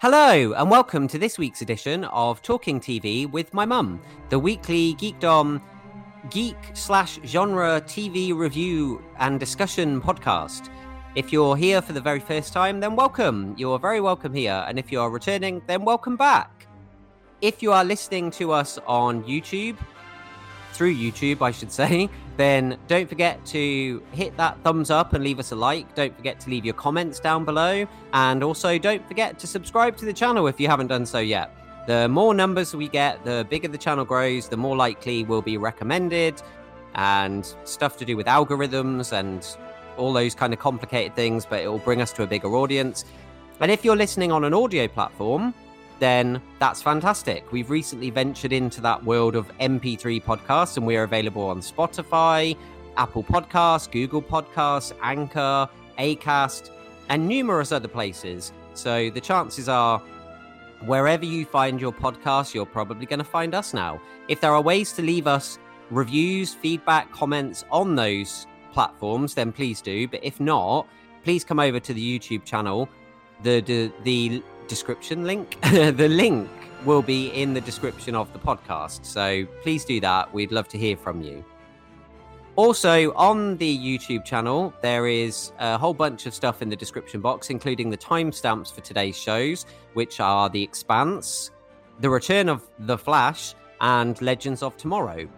Hello, and welcome to this week's edition of Talking TV with my mum, the weekly geekdom geek slash genre TV review and discussion podcast. If you're here for the very first time, then welcome. You're very welcome here. And if you are returning, then welcome back. If you are listening to us on YouTube, through YouTube, I should say, then don't forget to hit that thumbs up and leave us a like. Don't forget to leave your comments down below. And also, don't forget to subscribe to the channel if you haven't done so yet. The more numbers we get, the bigger the channel grows, the more likely we'll be recommended and stuff to do with algorithms and all those kind of complicated things, but it will bring us to a bigger audience. And if you're listening on an audio platform, then that's fantastic. We've recently ventured into that world of MP3 podcasts, and we are available on Spotify, Apple Podcasts, Google Podcasts, Anchor, Acast, and numerous other places. So the chances are, wherever you find your podcast, you're probably going to find us now. If there are ways to leave us reviews, feedback, comments on those platforms, then please do. But if not, please come over to the YouTube channel. The the, the description link, the link will be in the description of the podcast. So please do that. We'd love to hear from you. Also, on the YouTube channel, there is a whole bunch of stuff in the description box, including the timestamps for today's shows, which are The Expanse, The Return of The Flash, and Legends of Tomorrow.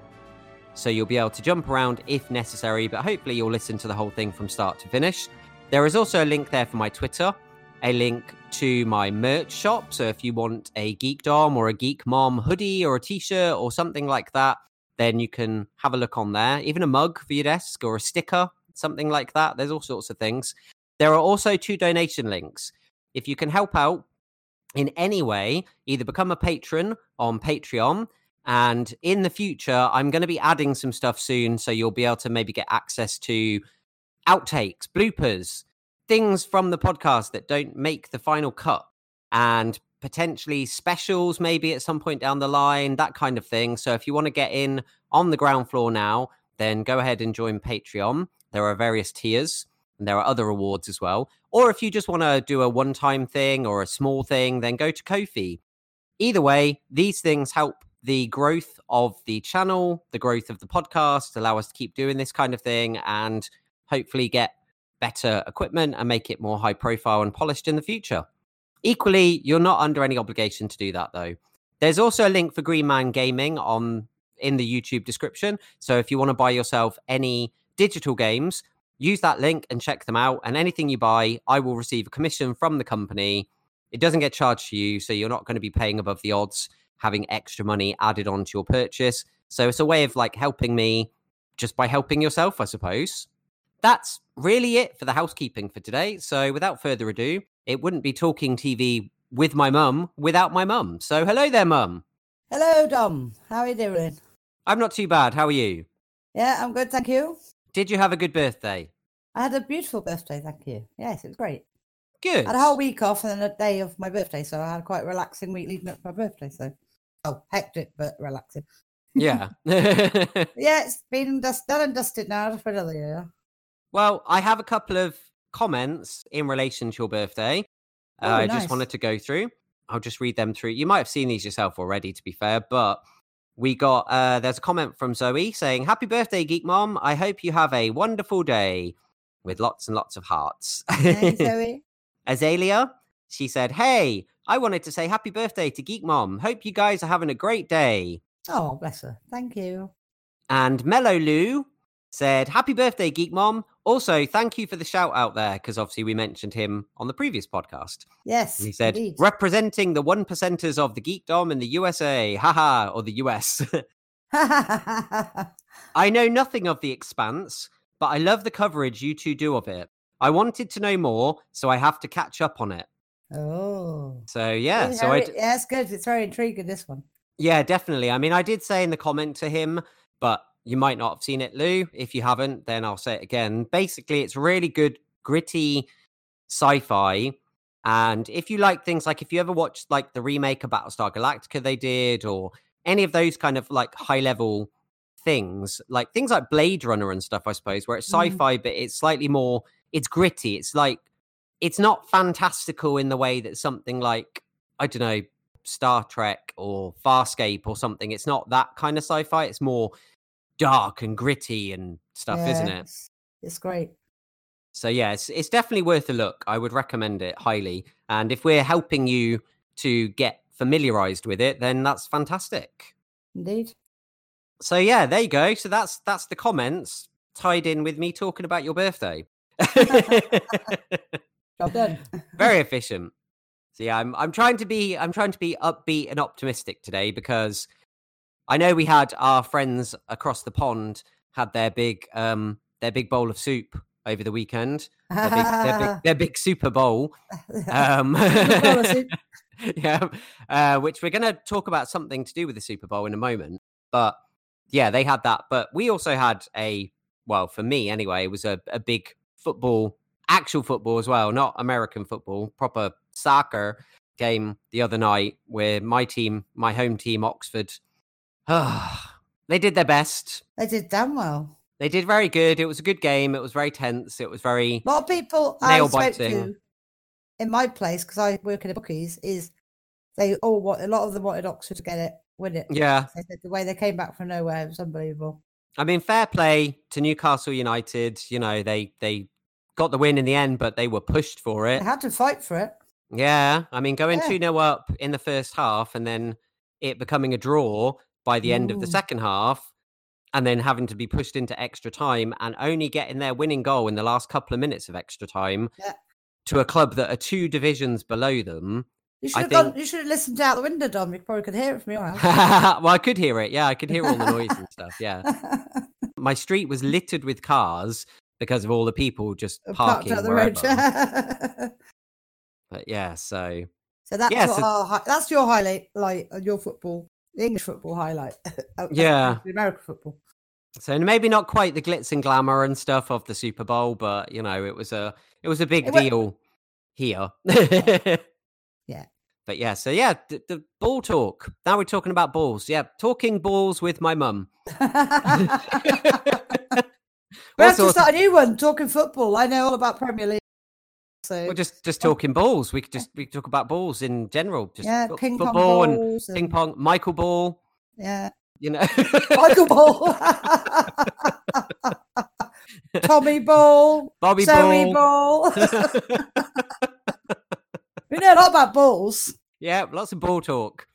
So you'll be able to jump around if necessary, but hopefully you'll listen to the whole thing from start to finish. There is also a link there for my Twitter, a link to my merch shop. So if you want a Geek Dom or a Geek Mom hoodie or a t shirt or something like that, then you can have a look on there. Even a mug for your desk or a sticker, something like that. There's all sorts of things. There are also two donation links. If you can help out in any way, either become a patron on Patreon. And in the future, I'm going to be adding some stuff soon. So you'll be able to maybe get access to outtakes, bloopers, things from the podcast that don't make the final cut and potentially specials maybe at some point down the line, that kind of thing. So if you want to get in on the ground floor now, then go ahead and join Patreon. There are various tiers and there are other rewards as well. Or if you just want to do a one time thing or a small thing, then go to Ko-fi. Either way, these things help the growth of the channel, the growth of the podcast, allow us to keep doing this kind of thing and hopefully get better equipment and make it more high profile and polished in the future. Equally, you're not under any obligation to do that though. There's also a link for Green Man Gaming on in the YouTube description. So if you want to buy yourself any digital games, use that link and check them out. And anything you buy, I will receive a commission from the company. It doesn't get charged to you, so you're not going to be paying above the odds, having extra money added onto your purchase. So it's a way of like helping me just by helping yourself, I suppose that's really it for the housekeeping for today. So without further ado, it wouldn't be talking TV with my mum without my mum. So hello there, mum. Hello, Dom. How are you doing? I'm not too bad. How are you? Yeah, I'm good, thank you. Did you have a good birthday? I had a beautiful birthday, thank you. Yes, it was great. Good. I had a whole week off and then a day of my birthday, so I had quite a relaxing week leading up to my birthday. So, oh, hectic but relaxing. Yeah. yeah, it's been dust- done and dusted now for another year. Well, I have a couple of comments in relation to your birthday. Oh, uh, I just wanted to go through. I'll just read them through. You might have seen these yourself already, to be fair, but we got uh, there's a comment from Zoe saying, "Happy birthday, Geek Mom! I hope you have a wonderful day with lots and lots of hearts." Hey, Zoe. Azalea, she said, "Hey, I wanted to say happy birthday to Geek Mom. Hope you guys are having a great day." Oh, bless her. Thank you. And Mellow Lou said, Happy birthday, Geek Mom. Also, thank you for the shout out there, because obviously we mentioned him on the previous podcast. Yes. And he said, indeed. representing the one percenters of the geekdom in the USA, haha, or the US. I know nothing of the expanse, but I love the coverage you two do of it. I wanted to know more, so I have to catch up on it. oh. So yeah, so I very- d- yeah, it's good. It's very intriguing, this one. yeah, definitely. I mean, I did say in the comment to him, but you might not have seen it, Lou. If you haven't, then I'll say it again. Basically, it's really good, gritty sci-fi. And if you like things like if you ever watched like the remake of Battlestar Galactica they did, or any of those kind of like high level things, like things like Blade Runner and stuff, I suppose, where it's Mm. sci-fi, but it's slightly more, it's gritty. It's like it's not fantastical in the way that something like I don't know, Star Trek or Farscape or something. It's not that kind of sci-fi. It's more dark and gritty and stuff, Yeah, isn't it? It's, it's great. So yeah, it's it's definitely worth a look. I would recommend it highly. And if we're helping you to get familiarized with it, then that's fantastic. Indeed. So yeah, there you go. So that's that's the comments tied in with me talking about your birthday. Job done. Very efficient. So yeah, I'm I'm trying to be I'm trying to be upbeat and optimistic today because I know we had our friends across the pond had their big um their big bowl of soup over the weekend. Their big, their big, their big Super Bowl. Um, bowl of soup. yeah, uh, which we're going to talk about something to do with the Super Bowl in a moment. But yeah, they had that. But we also had a, well, for me anyway, it was a, a big football, actual football as well, not American football, proper soccer game the other night where my team, my home team, Oxford, they did their best. they did damn well. They did very good. It was a good game. It was very tense. It was very A lot of people I Nail spoke biting. to in my place because I work in the bookies is they all want a lot of them wanted Oxford to get it, win it. yeah. The way they came back from nowhere was unbelievable. I mean, fair play to Newcastle United. You know, they they got the win in the end, but they were pushed for it. They had to fight for it. Yeah, I mean, going Yeah. two 0 up in the first half, and then it becoming a draw by the end of the second half, and then having to be pushed into extra time, and only getting their winning goal in the last couple of minutes of extra time Yeah. to a club that are two divisions below them. You I should have think- gone. You should have listened out the window, Dom. You probably could hear it from your house. well, I could hear it. Yeah, I could hear all the noise and stuff. Yeah, my street was littered with cars because of all the people just parking the wherever. But yeah, so so that's Yeah, so- our, that's your highlight, like your football, the English football highlight. uh, uh, Yeah. the American football. so maybe not quite the glitz and glamour and stuff of the Super Bowl, but you know, it was a it was a big It deal here. Yeah. But yeah, so yeah, the, the ball talk. Now we're talking about balls. Yeah, talking balls with my mum. we have to start a new one. Talking football. I know all about Premier League. So We're just just oh talking balls. We could just we could talk about balls in general. Just yeah, ping pong football and balls. ping pong, Michael Ball. Yeah, You know, Michael Ball, Tommy Ball, Bobby Zoe Ball. Ball. we know a lot about balls. yeah, lots of ball talk.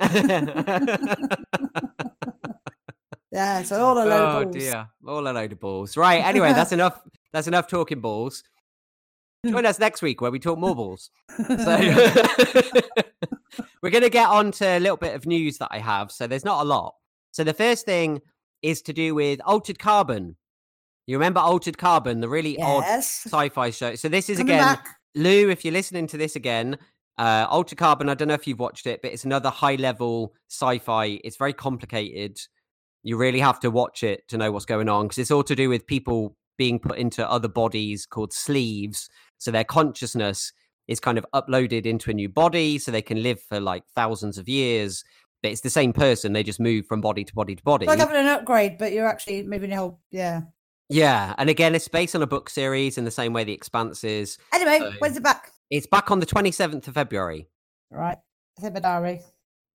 Yeah, so all a load oh of balls. dear, all a load of balls. Right. Anyway, that's enough. That's enough talking balls. Join us next week where we talk more balls. So we're going to get on to a little bit of news that I have. So there's not a lot. So the first thing is to do with Altered Carbon. You remember Altered Carbon, the really odd sci-fi show. So this is Coming again, back. Lou. If you're listening to this again, uh, Altered Carbon. I don't know if you've watched it, but it's another high-level sci-fi. It's very complicated. You really have to watch it to know what's going on because it's all to do with people being put into other bodies called sleeves. So their consciousness is kind of uploaded into a new body so they can live for like thousands of years. But it's the same person. They just move from body to body to body. Like having an upgrade, but you're actually moving your whole. Yeah. yeah. And again, it's based on a book series in the same way The Expanse is. Anyway, So- when's it back? It's back on the 27th of February. Right. It's in my diary.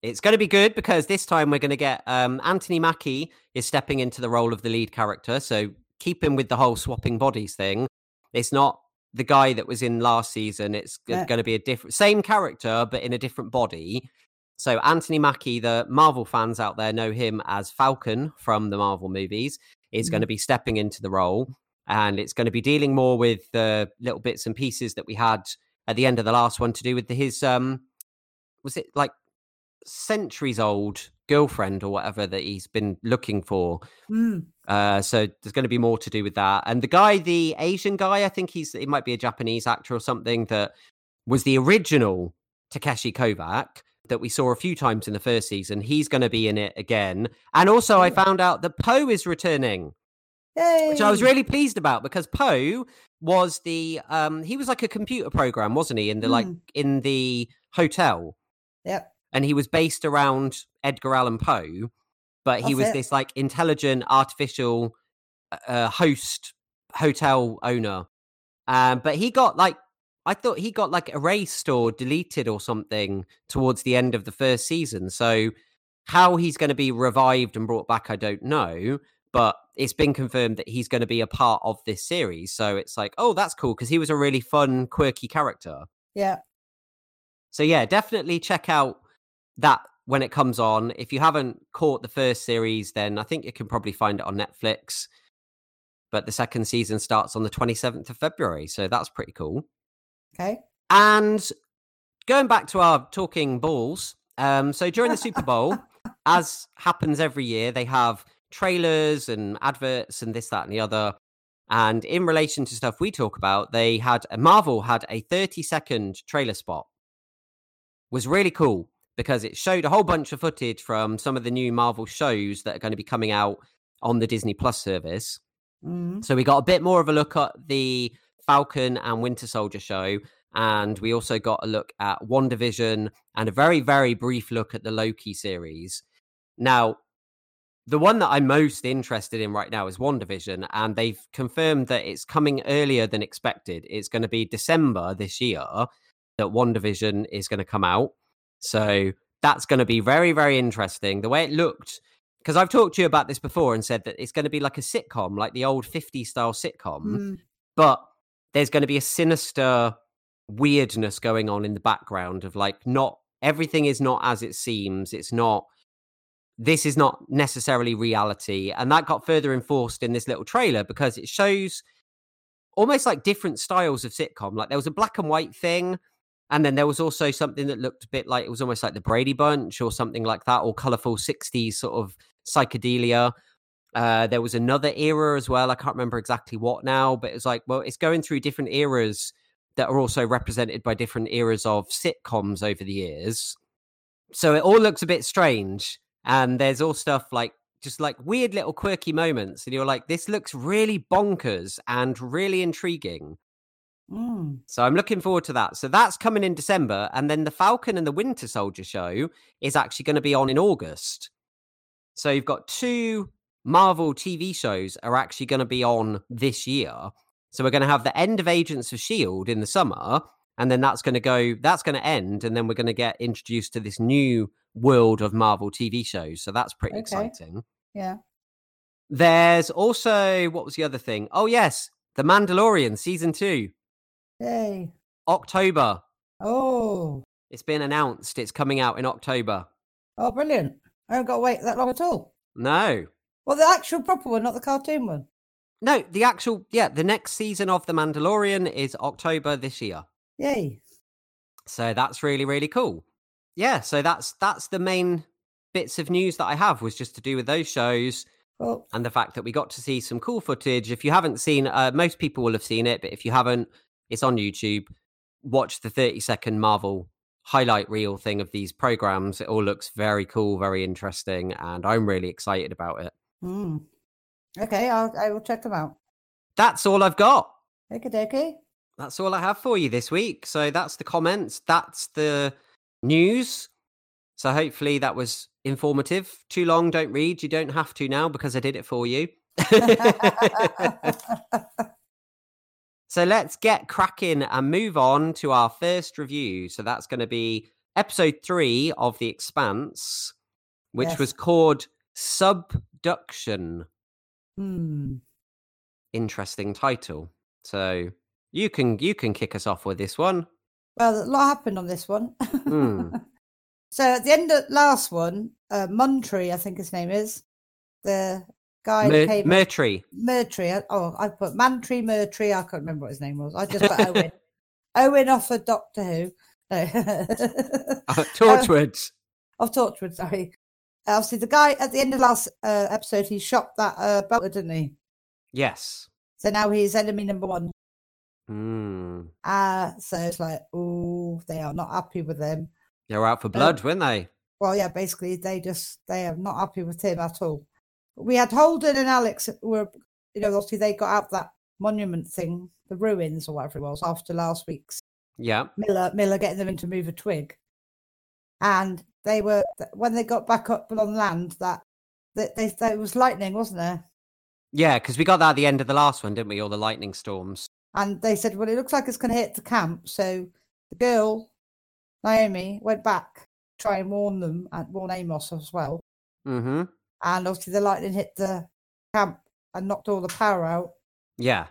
It's going to be good because this time we're going to get um, Anthony Mackie is stepping into the role of the lead character. So keep him with the whole swapping bodies thing. It's not the guy that was in last season. It's Yeah. going to be a different, same character, but in a different body. So Anthony Mackie, the Marvel fans out there know him as Falcon from the Marvel movies, is going to be stepping into the role. And it's going to be dealing more with the little bits and pieces that we had at the end of the last one to do with his, um, was it like centuries old girlfriend or whatever that he's been looking for. Mm. Uh, so there's going to be more to do with that. And the guy, the Asian guy, I think he's it might be a Japanese actor or something that was the original Takeshi Kovac that we saw a few times in the first season. He's going to be in it again. And also, I found out that Poe is returning, Yay. which I was really pleased about because Poe was the um he was like a computer program, wasn't he? In the like Mm. in the hotel Yep. And he was based around Edgar Allan Poe, but he That's was it. this like intelligent artificial uh, host hotel owner. Um, but he got like I thought he got like erased or deleted or something towards the end of the first season. So how he's going to be revived and brought back, I don't know. But it's been confirmed that he's going to be a part of this series. So it's like, oh, that's cool because he was a really fun, quirky character. Yeah. So yeah, definitely check out that when it comes on. If you haven't caught the first series, then I think you can probably find it on Netflix. But the second season starts on the 27th of February. So that's pretty cool. Okay. And going back to our talking balls, um, so during the Super Bowl, as happens every year, they have trailers and adverts and this, that, and the other. And in relation to stuff we talk about, they had Marvel had a 30 second trailer spot. Was really cool because it showed a whole bunch of footage from some of the new Marvel shows that are going to be coming out on the Disney Plus service. Mm. So we got a bit more of a look at the Falcon and Winter Soldier show. And we also got a look at WandaVision and a very, very brief look at the Loki series. Now, the one that I'm most interested in right now is WandaVision, and they've confirmed that it's coming earlier than expected. It's going to be December this year that WandaVision is going to come out. So that's going to be very, very interesting. The way it looked, because I've talked to you about this before and said that it's going to be like a sitcom, like the old 50 style sitcom, Mm. but there's going to be a sinister weirdness going on in the background of like not everything is not as it seems. It's not this is not necessarily reality. And that got further enforced in this little trailer because it shows almost like different styles of sitcom. Like there was a black and white thing, and then there was also something that looked a bit like it was almost like the Brady Bunch or something like that, or colorful 60s sort of psychedelia. Uh, there was another era as well. I can't remember exactly what now, but it's like, well, it's going through different eras that are also represented by different eras of sitcoms over the years. So it all looks a bit strange. And there's all stuff like just like weird little quirky moments. And you're like, this looks really bonkers and really intriguing. Mm. So I'm looking forward to that. So that's coming in December. And then the Falcon and the Winter Soldier show is actually going to be on in August. So you've got two Marvel TV shows are actually going to be on this year. So we're going to have the end of Agents of S.H.I.E.L.D. in the summer. And then that's going to go, that's going to end. And then we're going to get introduced to this new world of Marvel TV shows. So that's pretty Okay. exciting. Yeah. There's also, what was the other thing? Oh, yes, The Mandalorian season two, Yay. October. Oh. It's been announced. It's coming out in October. Oh, brilliant. I haven't got to wait that long at all. No. Well, the actual proper one, not the cartoon one. No, the actual, yeah, the next season of The Mandalorian is October this year. Yay. So that's really, really cool. Yeah, so that's that's the main bits of news that I have was just to do with those shows Well, and the fact that we got to see some cool footage. If you haven't seen, uh, most people will have seen it, but if you haven't, it's on YouTube. Watch the 30 second Marvel highlight reel thing of these programs. It all looks very cool, very interesting, and I'm really excited about it. mm. okay, I'll, I will check them out. That's all I've got. Okay, dokie. That's all I have for you this week. So that's the comments, that's the news. So hopefully that was informative. Too long, don't read. You don't have to now because I did it for you. so let's get cracking and move on to our first review. So that's going to be episode three of The Expanse, which Yes. was called Subduction. Hmm. Interesting title. So you can you can kick us off with this one. Well, a lot happened on this one. Hmm. so at the end of last one, uh, Muntry, I think his name is, the guy Mer- came. Mertry. Murtry. I- Oh, I put Mantry, Murtry. I can't remember what his name was. I just put Owen. Owen off of Doctor Who. No. Uh, Torchwood. of Torchwood, sorry. Obviously, the guy at the end of last uh, episode, he shot that uh, belter, didn't he? Yes. So now he's enemy number one. Hmm. Uh, so it's like, oh, they are not happy with him. They were out for blood, weren't they? Well, yeah, basically, they just they are not happy with him at all. We had Holden and Alex were, you know, obviously they got out that monument thing, the ruins or whatever it was, after last week's Yeah. Miller Miller getting them in to move a twig, and they were when they got back up on land that that they, there was lightning, wasn't there? Yeah, because we got that at the end of the last one, didn't we? All the lightning storms. And they said, well, it looks like it's going to hit the camp. So the girl, Naomi, went back try and warn them and warn Amos as well. Mm-hmm. And obviously the lightning hit the camp and knocked all the power out Yeah.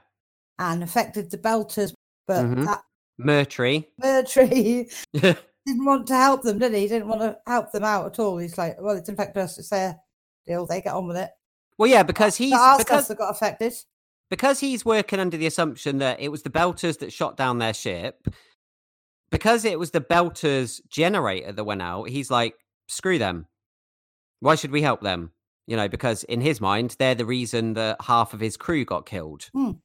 and affected the belters. But Mhm. that Murtry. Murtry didn't want to help them, did he? He didn't want to help them out at all. He's like, well, it's affected us. It's their deal. They get on with it. well, yeah, because he's But because that got affected. because he's working under the assumption that it was the Belters that shot down their ship. Because it was the Belters generator that went out, he's like, screw them. Why should we help them? You know, because in his mind, they're the reason that half of his crew got killed. Well,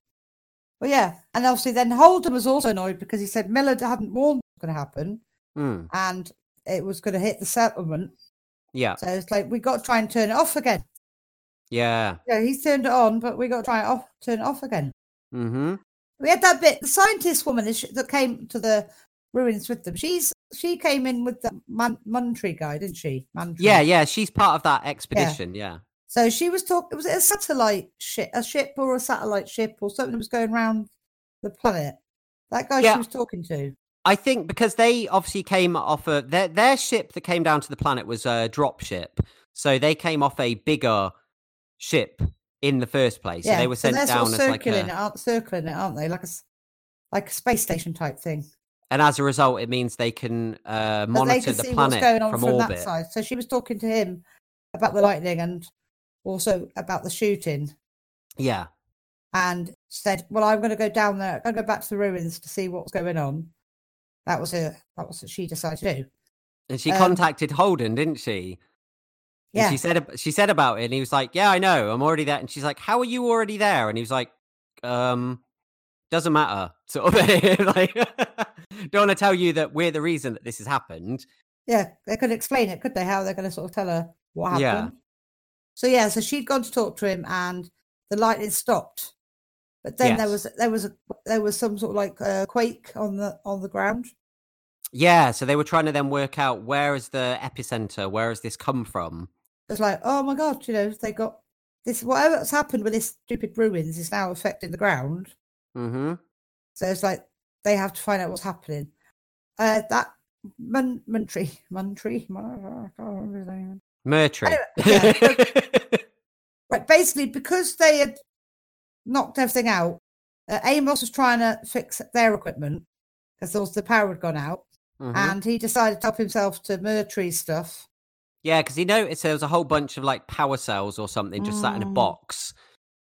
yeah. And obviously then Holden was also annoyed because he said Miller hadn't warned it was going to happen Mm, and it was going to hit the settlement. yeah, So it's like, we got to try and turn it off again. yeah. Yeah, he's turned it on, but we got to try it off, turn it off again. Mm-hmm. We had that bit. The scientist woman that came to the ruins with them. She's she came in with the Man- guy, didn't she? Mantry. Yeah, yeah. She's part of that expedition. Yeah. So she was talking. Was it a satellite ship, a ship or a satellite ship or something that was going around the planet? That guy Yeah. she was talking to. I think because they obviously came off a their their ship that came down to the planet was a drop ship, so they came off a bigger ship in the first place. So they were sent they're down sort of as like circling a, it, aren't, circling it, aren't they? Like a like a space station type thing. And as a result, it means they can uh, But they monitor can the planet from, from, orbit. that side. So she was talking to him about the lightning and also about the shooting. Yeah, and said, "Well, I'm going to go down there. I'm going to go back to the ruins to see what's going on." That was her. That was what she decided to do. and she Um, contacted Holden, didn't she? And Yeah, she said she said about it, and he was like, "Yeah, I know, I'm already there." And she's like, "How are you already there?" And he was like, "Um, doesn't matter." Sort of like, don't want to tell you that we're the reason that this has happened. yeah. They could explain it, could they? How they're going to sort of tell her what happened. Yeah. So yeah, so she'd gone to talk to him, and the lightning stopped. But then there was there was a there was some sort of like uh, quake on the on the ground. Yeah, so they were trying to then work out where is the epicenter, where has this come from? It's like, oh my god, you know, they got this. Whatever's happened with this stupid ruins is now affecting the ground. Mm-hmm. So it's like they have to find out what's happening. Uh, that Mun- Muntry, Muntry, Mun- I can't remember his name. Murtry. Right, basically, because they had knocked everything out, uh, Amos was trying to fix their equipment because the power had gone out, Mhm. and he decided to help himself to Murtry's stuff. Yeah, because he noticed there was a whole bunch of like power cells or something just sat in a Mm. box.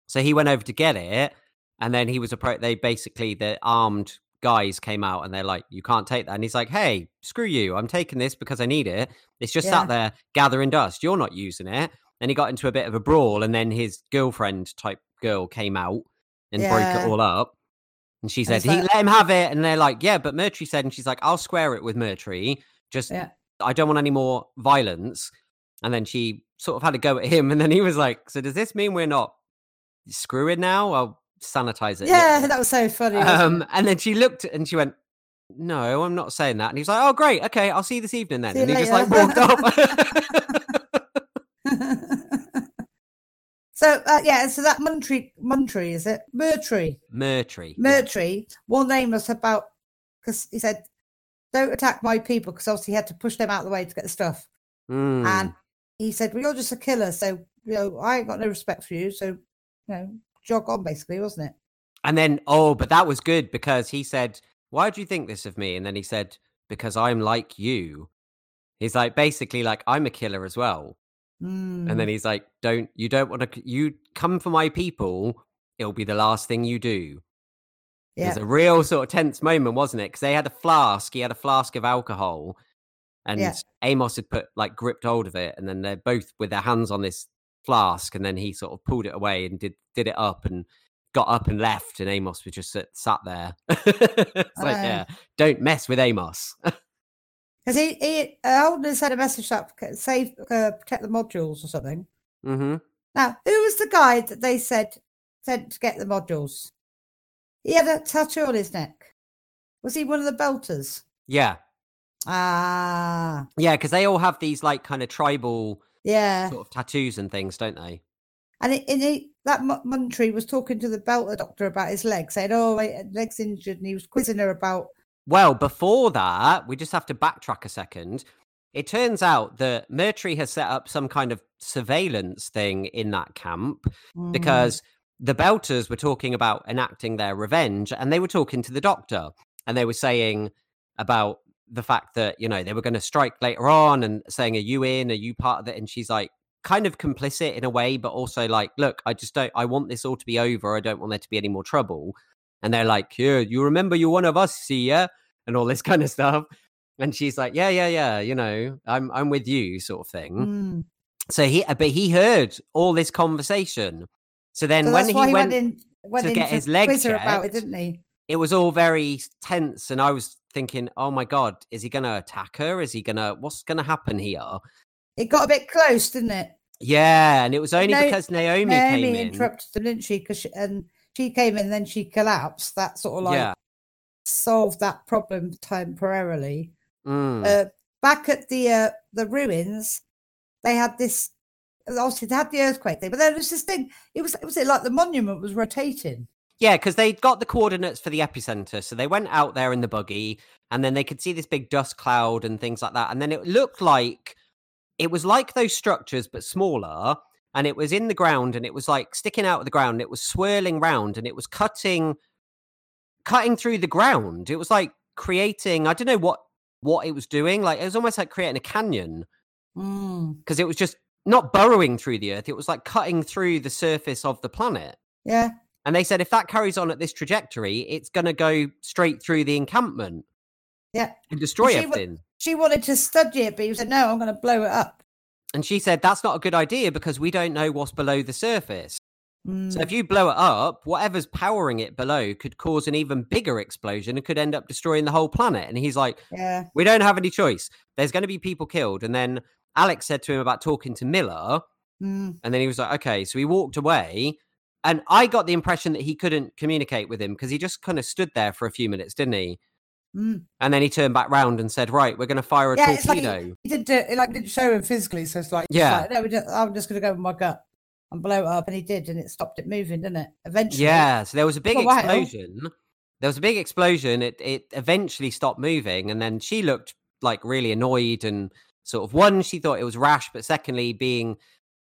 So he went over to get it, and then he was approached. They basically the armed guys came out and they're like, "You can't take that." And he's like, "Hey, screw you! I'm taking this because I need it. It's just Yeah. sat there gathering dust. You're not using it." And he got into a bit of a brawl, and then his girlfriend type girl came out and broke it all up. And she And said, it's "He like- let him have it." And they're like, "Yeah, but Murtry said," and she's like, "I'll square it with Murtry. Just Yeah. I don't want any more violence." And then she sort of had a go at him, and then he was like, "So does this mean we're not screwing now? I'll sanitize it." Yeah, that was so funny. Um, and then she looked and she went, "No, I'm not saying that." And he was like, "Oh, great, okay, I'll see you this evening then." See and he just like walked off. so uh, yeah, so that Muntry, Muntry is it? Murtry, Murtry. yeah. Murtry warned Amos about because he said, "Don't attack my people," because obviously he had to push them out of the way to get the stuff. Mm. And he said, "Well, you're just a killer, so you know I ain't got no respect for you. So you know, jog on, basically, wasn't it?" And then, oh, but that was good because he said, Why do you think this of me? And then he said, Because I'm like you. He's like, basically, like, I'm a killer as well. And Mm. then he's like, Don't, you don't want to, you come for my people, it'll be the last thing you do. It yeah, was a real sort of tense moment, wasn't it? Because they had a flask, he had a flask of alcohol, and Yeah. Amos had put like gripped hold of it, and then they're both with their hands on this flask, and then he sort of pulled it away and did did it up and got up and left, and Amos was just sit, sat there. it's like, yeah, don't mess with Amos. because he he uh, Holden sent a message up save uh, protect the modules or something. hmm Now, who was the guy that they said sent to get the modules? He had a tattoo on his neck. Was he one of the belters? Yeah, Ah, yeah, because they all have these like kind of tribal yeah. sort of tattoos and things, don't they? And, he, and he, that Mu- Muntry was talking to the Belter doctor about his leg, saying, "Oh, my leg's injured," and he was quizzing her about. Well, before that, we just have to backtrack a second. It turns out that Murtry has set up some kind of surveillance thing in that camp Mm, because the Belters were talking about enacting their revenge and they were talking to the doctor and they were saying about the fact that, you know, they were going to strike later on and saying, Are you in? Are you part of it? And she's like, kind of complicit in a way, but also like, Look, I just don't, I want this all to be over. I don't want there to be any more trouble. And they're like, Yeah, you remember you're one of us, see ya? And all this kind of stuff. And she's like, Yeah, yeah, yeah, you know, I'm I'm with you, sort of thing. mm. So he, but he heard all this conversation. So then So when he went, went, in, went to get his leg quiz about it, didn't he? it was all very tense, and I was thinking, "Oh my god, is he going to attack her? Is he going to? What's going to happen here?" It got a bit close, didn't it? Yeah, and it was only No- because Naomi, Naomi came in. Naomi interrupted them, didn't she? Because she, and she came in, then she collapsed. That sort of like yeah, solved that problem temporarily. Mm. Uh, back at the uh, the ruins, they had this. Obviously, they had the earthquake thing, but then was this thing. It was it was it like the monument was rotating? Yeah, because they got the coordinates for the epicenter. So they went out there in the buggy and then they could see this big dust cloud and things like that. And then it looked like it was like those structures, but smaller. And it was in the ground and it was like sticking out of the ground. It was swirling round and it was cutting cutting through the ground. It was like creating, I don't know what what it was doing. Like it was almost like creating a canyon Mm, because it was just not burrowing through the earth. It was like cutting through the surface of the planet. yeah, And they said if that carries on at this trajectory, it's going to go straight through the encampment yeah. and destroy she wa- everything. She wanted to study it, but he said, "No, I'm going to blow it up." And she said that's not a good idea because we don't know what's below the surface. So if you blow it up, whatever's powering it below could cause an even bigger explosion and could end up destroying the whole planet. And he's like, yeah, we don't have any choice. There's going to be people killed. And then Alex said to him about talking to Miller. mm, And then he was like, okay. So he walked away. And I got the impression that he couldn't communicate with him because he just kind of stood there for a few minutes, didn't he? mm. And then he turned back round and said, right, we're going to fire a Yeah, it's like he- torpedo. He didn't do it, like didn't show him physically, so it's like Yeah. like, no, just, I'm just going to go with my gut and blow it up, and he did, and it stopped it moving, didn't it? Eventually, Yeah. So there was a big while. explosion. There was a big explosion. It, it eventually stopped moving. And then she looked like really annoyed and sort of one, she thought it was rash. But secondly, being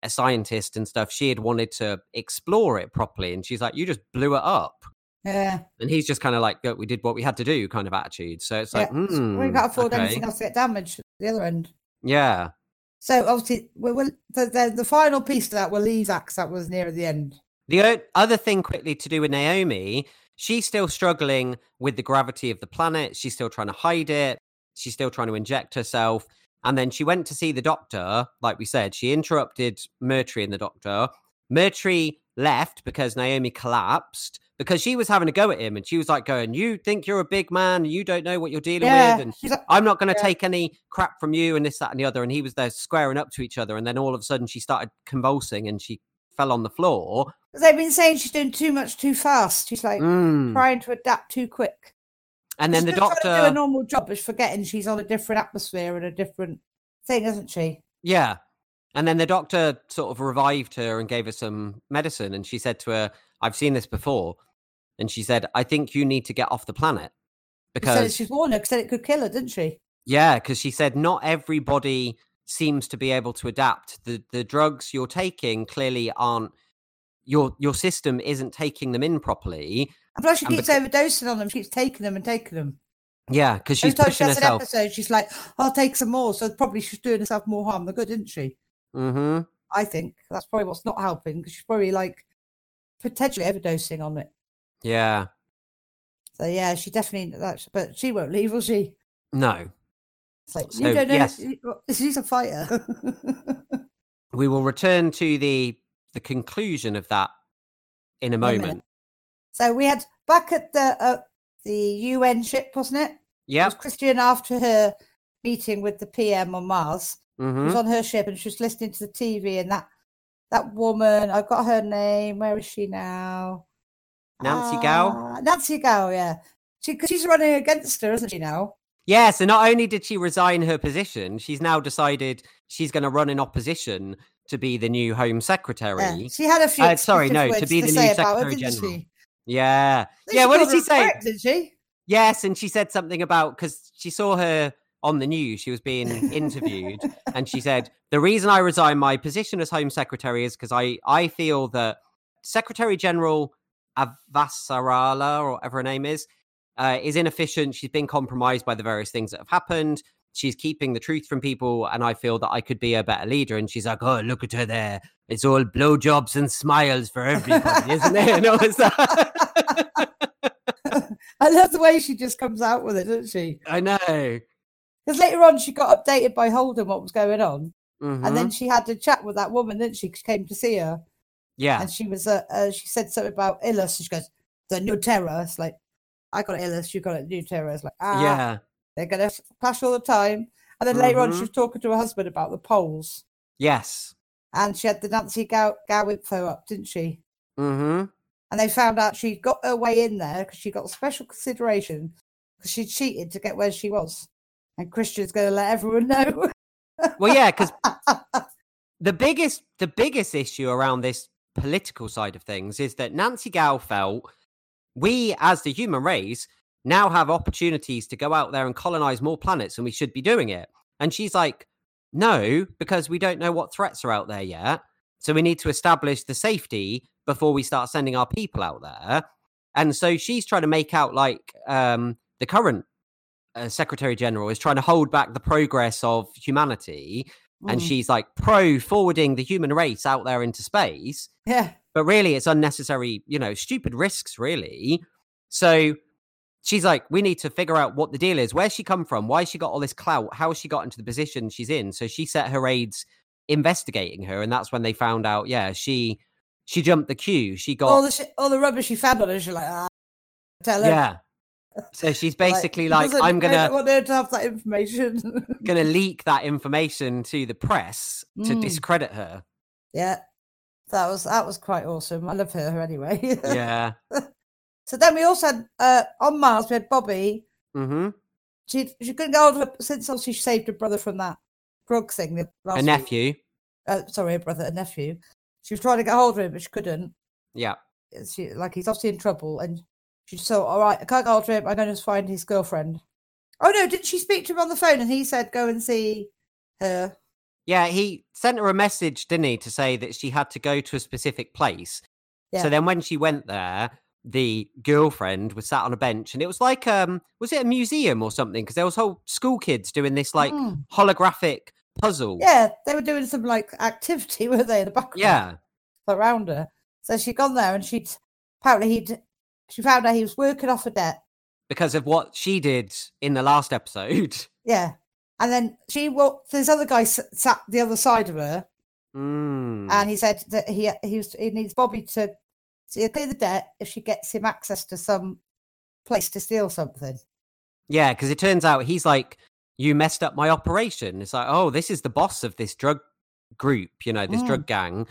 a scientist and stuff, she had wanted to explore it properly. And she's like, you just blew it up. yeah. And he's just kind of like, we did what we had to do kind of attitude. So it's like, yeah. So hmm, we can't afford okay. anything else to get damaged at the other end. Yeah. So obviously, we will the, the the final piece to that will leave that was near the end. The o- other thing, quickly, to do with Naomi, she's still struggling with the gravity of the planet. She's still trying to hide it. She's still trying to inject herself. And then she went to see the doctor. Like we said, she interrupted Murtry and the doctor. Murtry left because Naomi collapsed because she was having a go at him. And she was like, going, You think you're a big man. You don't know what you're dealing Yeah, with. And like, I'm not going to Yeah. take any crap from you and this, that, and the other. And he was there squaring up to each other. And then all of a sudden she started convulsing and she fell on the floor. they've been saying she's doing too much too fast. She's like Mm. trying to adapt too quick. And then She's the doctor do a normal job, but forgetting she's on a different atmosphere and a different thing, isn't she? yeah. And then the doctor sort of revived her and gave her some medicine. And she said to her, I've seen this before. And she said, I think you need to get off the planet. Said Because, she's warned her because it could kill her, didn't she? yeah, because she said, not everybody seems to be able to adapt. The, the drugs you're taking clearly aren't, your, your system isn't taking them in properly. And plus, she And keeps overdosing on them. She keeps taking them and taking them. Yeah, because she's time she pushing does an herself. episode, she's like, "I'll take some more." So probably she's doing herself more harm than good, isn't she? hmm I think that's probably what's not helping because she's probably like potentially overdosing on it. Yeah. So yeah, she definitely. That's, but she won't leave, will she? No. It's like So, you don't know. yes. She's a fighter. We will return to the the conclusion of that in a minute. moment. so we had back at the uh, the UN ship, wasn't it? It was Chrisjen after her meeting with the PM on Mars. hmm was on her ship and she was listening to the TV and that that woman, I've got her name. Where is she now? Nancy Gao? Ah, Nancy Gao, yeah. She, she's running against her, isn't she now? Yeah, so not only did she resign her position, she's now decided she's going to run in opposition to be the new Home Secretary. Yeah. She had a few. Uh, sorry, no, to be words the new Secretary General. she? Yeah. Yeah, what did she say? Did she? Yes, and she said something about because she saw her on the news. She was being interviewed, and she said the reason I resign my position as Home Secretary is because I I feel that Secretary General Avasarala or whatever her name is uh, is inefficient. She's been compromised by the various things that have happened. She's keeping the truth from people, and I feel that I could be a better leader. And she's like, "Oh, look at her there! It's all blowjobs and smiles for everybody, isn't it?" And all I love the way she just comes out with it, doesn't she? I know. Because later on, she got updated by Holden what was going on, Mhm. and then she had a chat with that woman, didn't she? She came to see her, yeah, and she was uh, uh she said something about. And she goes, "The new terror." It's like I got Illis, you got a new terror. It's like ah, yeah, they're gonna clash all the time. And then later on, she Mhm. was talking to her husband about the polls, yes. and she had the Nancy Gao, Gao info up, didn't she? Mm-hmm. And they found out she got her way in there because she got special consideration because she cheated to get where she was. And Chrisjen's going to let everyone know. Well, yeah, because the biggest the biggest issue around this political side of things is that Nancy Gao felt we as the human race now have opportunities to go out there and colonize more planets and we should be doing it. And she's like, no, because we don't know what threats are out there yet. So we need to establish the safety before we start sending our people out there. And so she's trying to make out like um, the current uh, Secretary General is trying to hold back the progress of humanity and Mm, she's like pro forwarding the human race out there into space yeah. but really it's unnecessary you know stupid risks really so she's like we need to figure out what the deal is where's she come from why she got all this clout how has she got into the position she's in so she set her aides investigating her and that's when they found out yeah she she jumped the queue she got All the sh- all the rubbish she found on her, she's like, ah, tell her. yeah so she's basically like doesn't- i'm gonna want her to have that information. gonna leak that information to the press to Mm. discredit her yeah. That was that was quite awesome. I love her anyway. yeah so then we also had uh, on Mars we had Bobbie. mm-hmm She she couldn't get hold of her since she saved her brother from that drug thing. the- last a nephew Uh, sorry, a brother, a nephew. She was trying to get hold of him, but she couldn't. yeah She like he's obviously in trouble, and she said, "All right, I can't get hold of him. I'm going to find his girlfriend." Oh no, didn't she speak to him on the phone? And he said, "Go and see her." Yeah, he sent her a message, didn't he, to say that she had to go to a specific place. Yeah. So then when she went there, the girlfriend was sat on a bench and it was like um was it a museum or something? Because there was whole school kids doing this like Mm. holographic puzzle. Yeah, they were doing some like activity, were they, in the background? Yeah. around her. So she'd gone there, and she'd apparently he'd she found out he was working off a debt. Because of what she did in the last episode. Yeah, and then she walked. This other guy s- sat the other side of her, Mm. and he said that he he was he needs Bobbie to to clear the debt if she gets him access to some place to steal something. Yeah, because it turns out he's like, you messed up my operation. It's like, oh, this is the boss of this drug group, you know, this Mm. drug gang.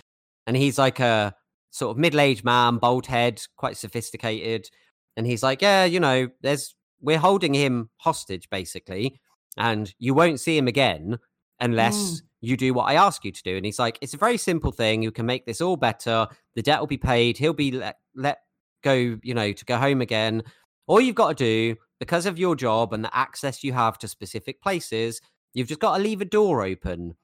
And he's like a sort of middle aged man, bald head, quite sophisticated. And he's like, yeah, you know, there's, we're holding him hostage basically. And you won't see him again unless you do what I ask you to do. And he's like, it's a very simple thing. You can make this all better. The debt will be paid. He'll be let, let go, you know, to go home again. All you've got to do, because of your job and the access you have to specific places, you've just got to leave a door open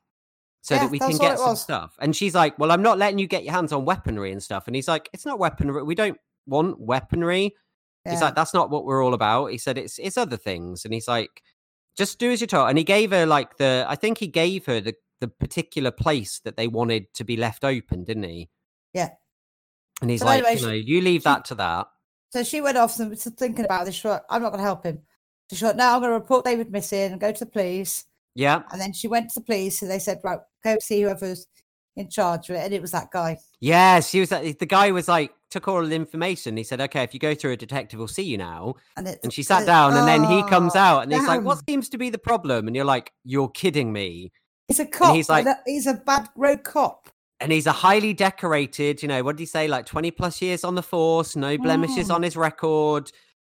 so Yeah, that we can get some stuff. And she's like, Well, I'm not letting you get your hands on weaponry and stuff. And he's like, It's not weaponry. We don't want weaponry. He's like, That's not what we're all about. He said, It's it's other things. And he's like, Just do as you're told. And he gave her like the I think he gave her the the particular place that they wanted to be left open, didn't he? Yeah. And he's So like, anyway, you know, you leave she- that to that. So she went off and was thinking about this. She thought, I'm not going to help him. So she thought, no, I'm going to report David missing and go to the police. Yeah. And then she went to the police and they said, right, go see whoever's in charge of it. And it was that guy. Yes, she was. like- The guy was like, took all the information. He said, "Okay, if you go through a detective, we'll see you now." And, And she sat down, and then he comes oh, out, and he's like, "What seems to be the problem?" And you're like, "You're kidding me." He's a cop. he's like- he's a bad road cop. And he's a highly decorated, you know, what did he say? Like 20 plus years on the force, no blemishes Mm. on his record.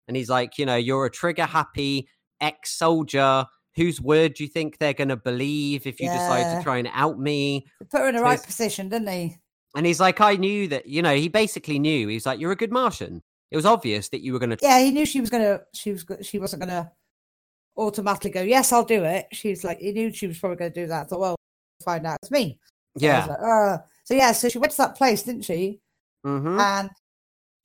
And he's like, you know, you're a trigger happy ex soldier whose word do you think they're going to believe if you decide to try and out me? Put her in the So right position, didn't he? And he's like, I knew that, you know, he basically knew. He's like, you're a good Martian. It was obvious that you were going to. Yeah, he knew she was gonna. She was. She wasn't gonna automatically go. Yes, I'll do it. She's like, he knew she was probably gonna do that. I thought, well, find out it's me. Yeah. like, "Uh." So yeah, so she went to that place, didn't she? hmm And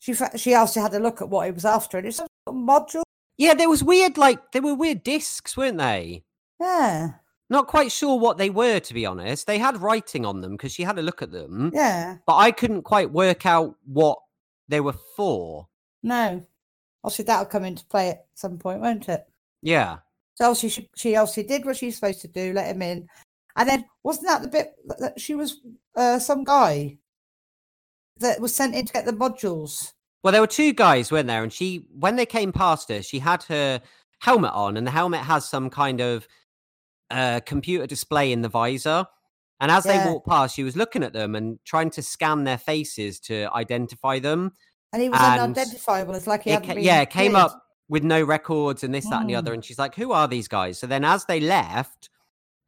she she also had a look at what he was after, and it's some sort of module. Yeah, there was weird, like, there were weird discs, weren't they? Yeah, Not quite sure what they were, to be honest. They had writing on them because she had a look at them, yeah. but I couldn't quite work out what they were for. No, obviously that'll come into play at some point, won't it? Yeah. So obviously she, she obviously did what she's supposed to do, let him in, and then wasn't that the bit that- she was uh, some guy that was sent in to get the modules? Well, there were two guys, weren't there? And she, when they came past her, she had her helmet on, and the helmet has some kind of uh, computer display in the visor. And as Yeah. they walked past, she was looking at them and trying to scan their faces to identify them. And he was And unidentifiable. It's like he It hadn't ca- been yeah, came cleared. up with no records and this, that, and the other. Mm. And she's like, "Who are these guys?" So then, as they left,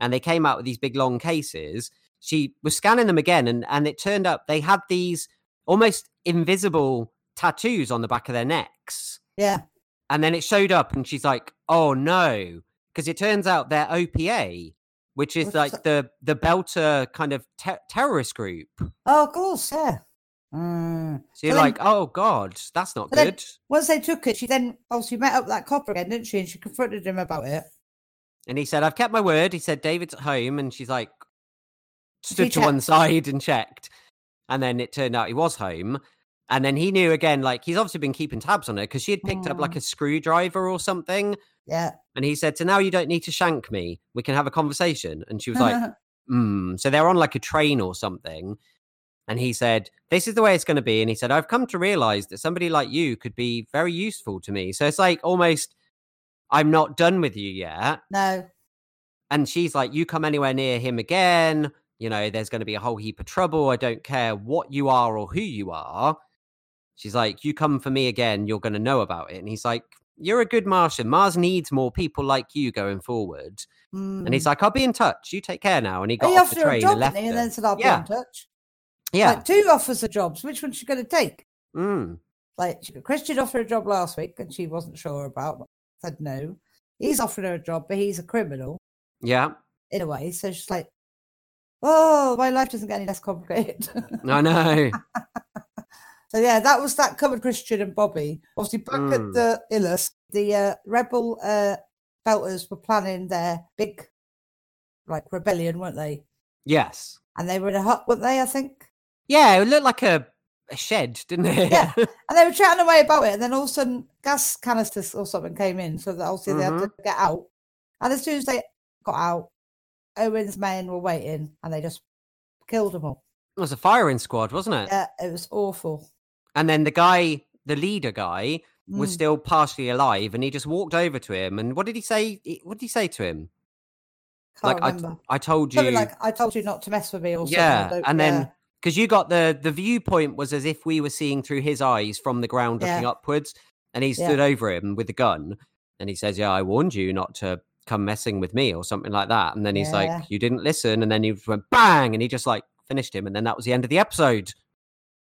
and they came out with these big long cases, she was scanning them again, and and it turned up they had these almost invisible tattoos on the back of their necks. Yeah, And then it showed up, and she's like, "Oh no!" Because it turns out they're OPA, which is What's like that? the the Belter kind of te- terrorist group. oh, of course, yeah. Mm. So you're then- like, "Oh God, that's not so then- good." Once they took it, she then obviously met up with that copper again, didn't she? And she confronted him about it. And he said, I've kept my word. He said, David's at home. And she's like, stood to checked? one side and checked. And then it turned out he was home. And then he knew again, like, he's obviously been keeping tabs on her because she had picked up like Mm. a screwdriver or something. Yeah. And he said, So now you don't need to shank me. We can have a conversation. And she was like, Hmm. So they're on like a train or something. And he said, This is the way it's going to be. And he said, I've come to realize that somebody like you could be very useful to me. So it's like almost, I'm not done with you yet no. and she's like, "You come anywhere near him again, you know, there's going to be a whole heap of trouble. I don't care what you are or who you are." She's like, "You come for me again, you're going to know about it." And he's like, "You're a good Martian. Mars needs more people like you going forward." And he's Mm. like, "I'll be in touch. You take care now." And he got he off the train job, and left he? And then said, I'll Yeah. be in touch. Yeah. Like two offers of jobs. Which one's she going to take? Mm. Like Chrisjen offered a job last week and she wasn't sure about. but Said no. He's offering her a job, but he's a criminal Yeah. in a way. So she's like, "Oh, my life doesn't get any less complicated." I know. so yeah, that was that covered Chrisjen and Bobbie. Obviously, back Mm. at the Ilus, the uh, rebel uh, belters were planning their big, like rebellion, weren't they? yes. And they were in a hut, weren't they? I think. Yeah, it looked like a, a shed, didn't it? Yeah. And they were chatting away about it, and then all of a sudden, gas canisters or something came in, so that obviously they had to get out. And as soon as they got out, Owen's men were waiting, and they just killed them all. it was a firing squad, wasn't it? Yeah, it was awful. And then the guy, the leader guy, was Mm. still partially alive, and he just walked over to him. And what did he say? What did he say to him? Can't like I, remember. I told you, Something like I told you not to mess with me, or something. Yeah. And then because you got the the viewpoint was as if we were seeing through his eyes from the ground, looking Yeah. upwards, and he Yeah. stood over him with the gun, and he says, "Yeah, I warned you not to." Come messing with me or something like that, and then he's Yeah. like, "You didn't listen," and then he went bang, and he just like finished him, and then that was the end of the episode.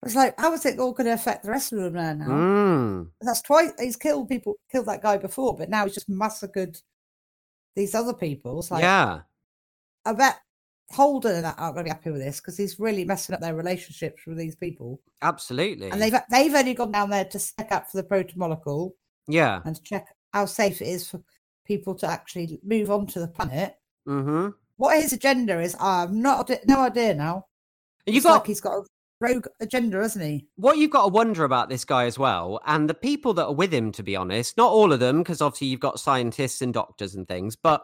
It's like, how is it all going to affect the rest of them now? now? Mm. That's twice he's killed people, killed that guy before, but now he's just massacred these other people. It's like, yeah, I bet Holden and that aren't going to be happy with this because he's really messing up their relationships with these people. absolutely. And they've they've only gone down there to check out for the protomolecule, yeah, and to check how safe it is for people to actually move on to the planet. mm-hmm. What his agenda is, I have not no idea now. It's got like he's got a rogue agenda, hasn't he? what you've got to wonder about this guy as well, and the people that are with him, to be honest, not all of them, because obviously you've got scientists and doctors and things, but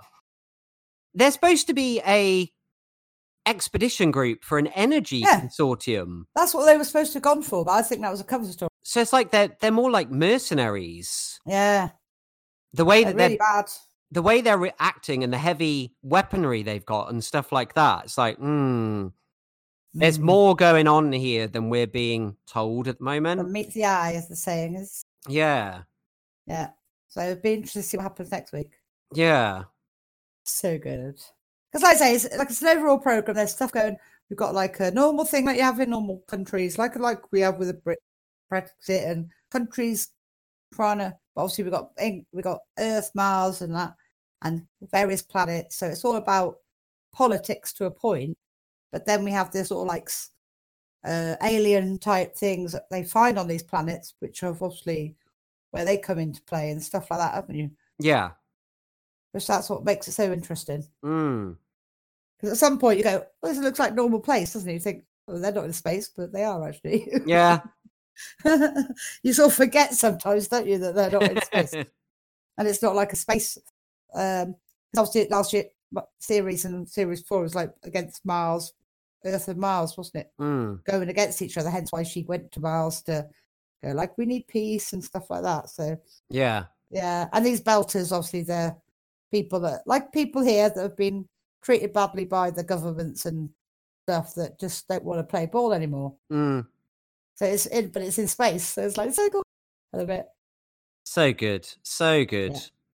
they're supposed to be a expedition group for an energy Yeah. consortium. That's what they were supposed to have gone for, but I think that was a cover story. So it's like they're they're more like mercenaries. Yeah, The way they're that they're really bad. the way they're reacting and the heavy weaponry they've got and stuff like that. It's like, hmm, there's Mm. more going on here than we're being told at the moment. From meets the eye, as the saying is. yeah, Yeah. So it'd be interesting to see what happens next week. yeah. So good. Because like I say, it's like it's an overall program. There's stuff going. We've got like a normal thing that you have in normal countries, like like we have with the Brit Brexit and countries trying to. Obviously, we've got we got Earth, Mars, and that, and various planets. So it's all about politics to a point. But then we have this sort of like uh, alien type things that they find on these planets, which are obviously where they come into play and stuff like that, haven't you? Yeah. Which that's what makes it so interesting. Mm. Because at some point you go, well, this looks like normal place, doesn't it? You think, oh, they're not in space, but they are actually. Yeah. you sort of forget sometimes, don't you, that they're not in space. and it's not like a space. Um, obviously, last year series and series four was like against Mars, Earth and Mars, wasn't it? Mm. Going against each other. Hence why she went to Mars to go like, we need peace and stuff like that. So yeah, yeah. And these belters, obviously, they're people that like people here that have been treated badly by the governments and stuff that just don't want to play ball anymore. Mm. So it's in, but it's in space. So it's like so cool a little bit. So good, so good.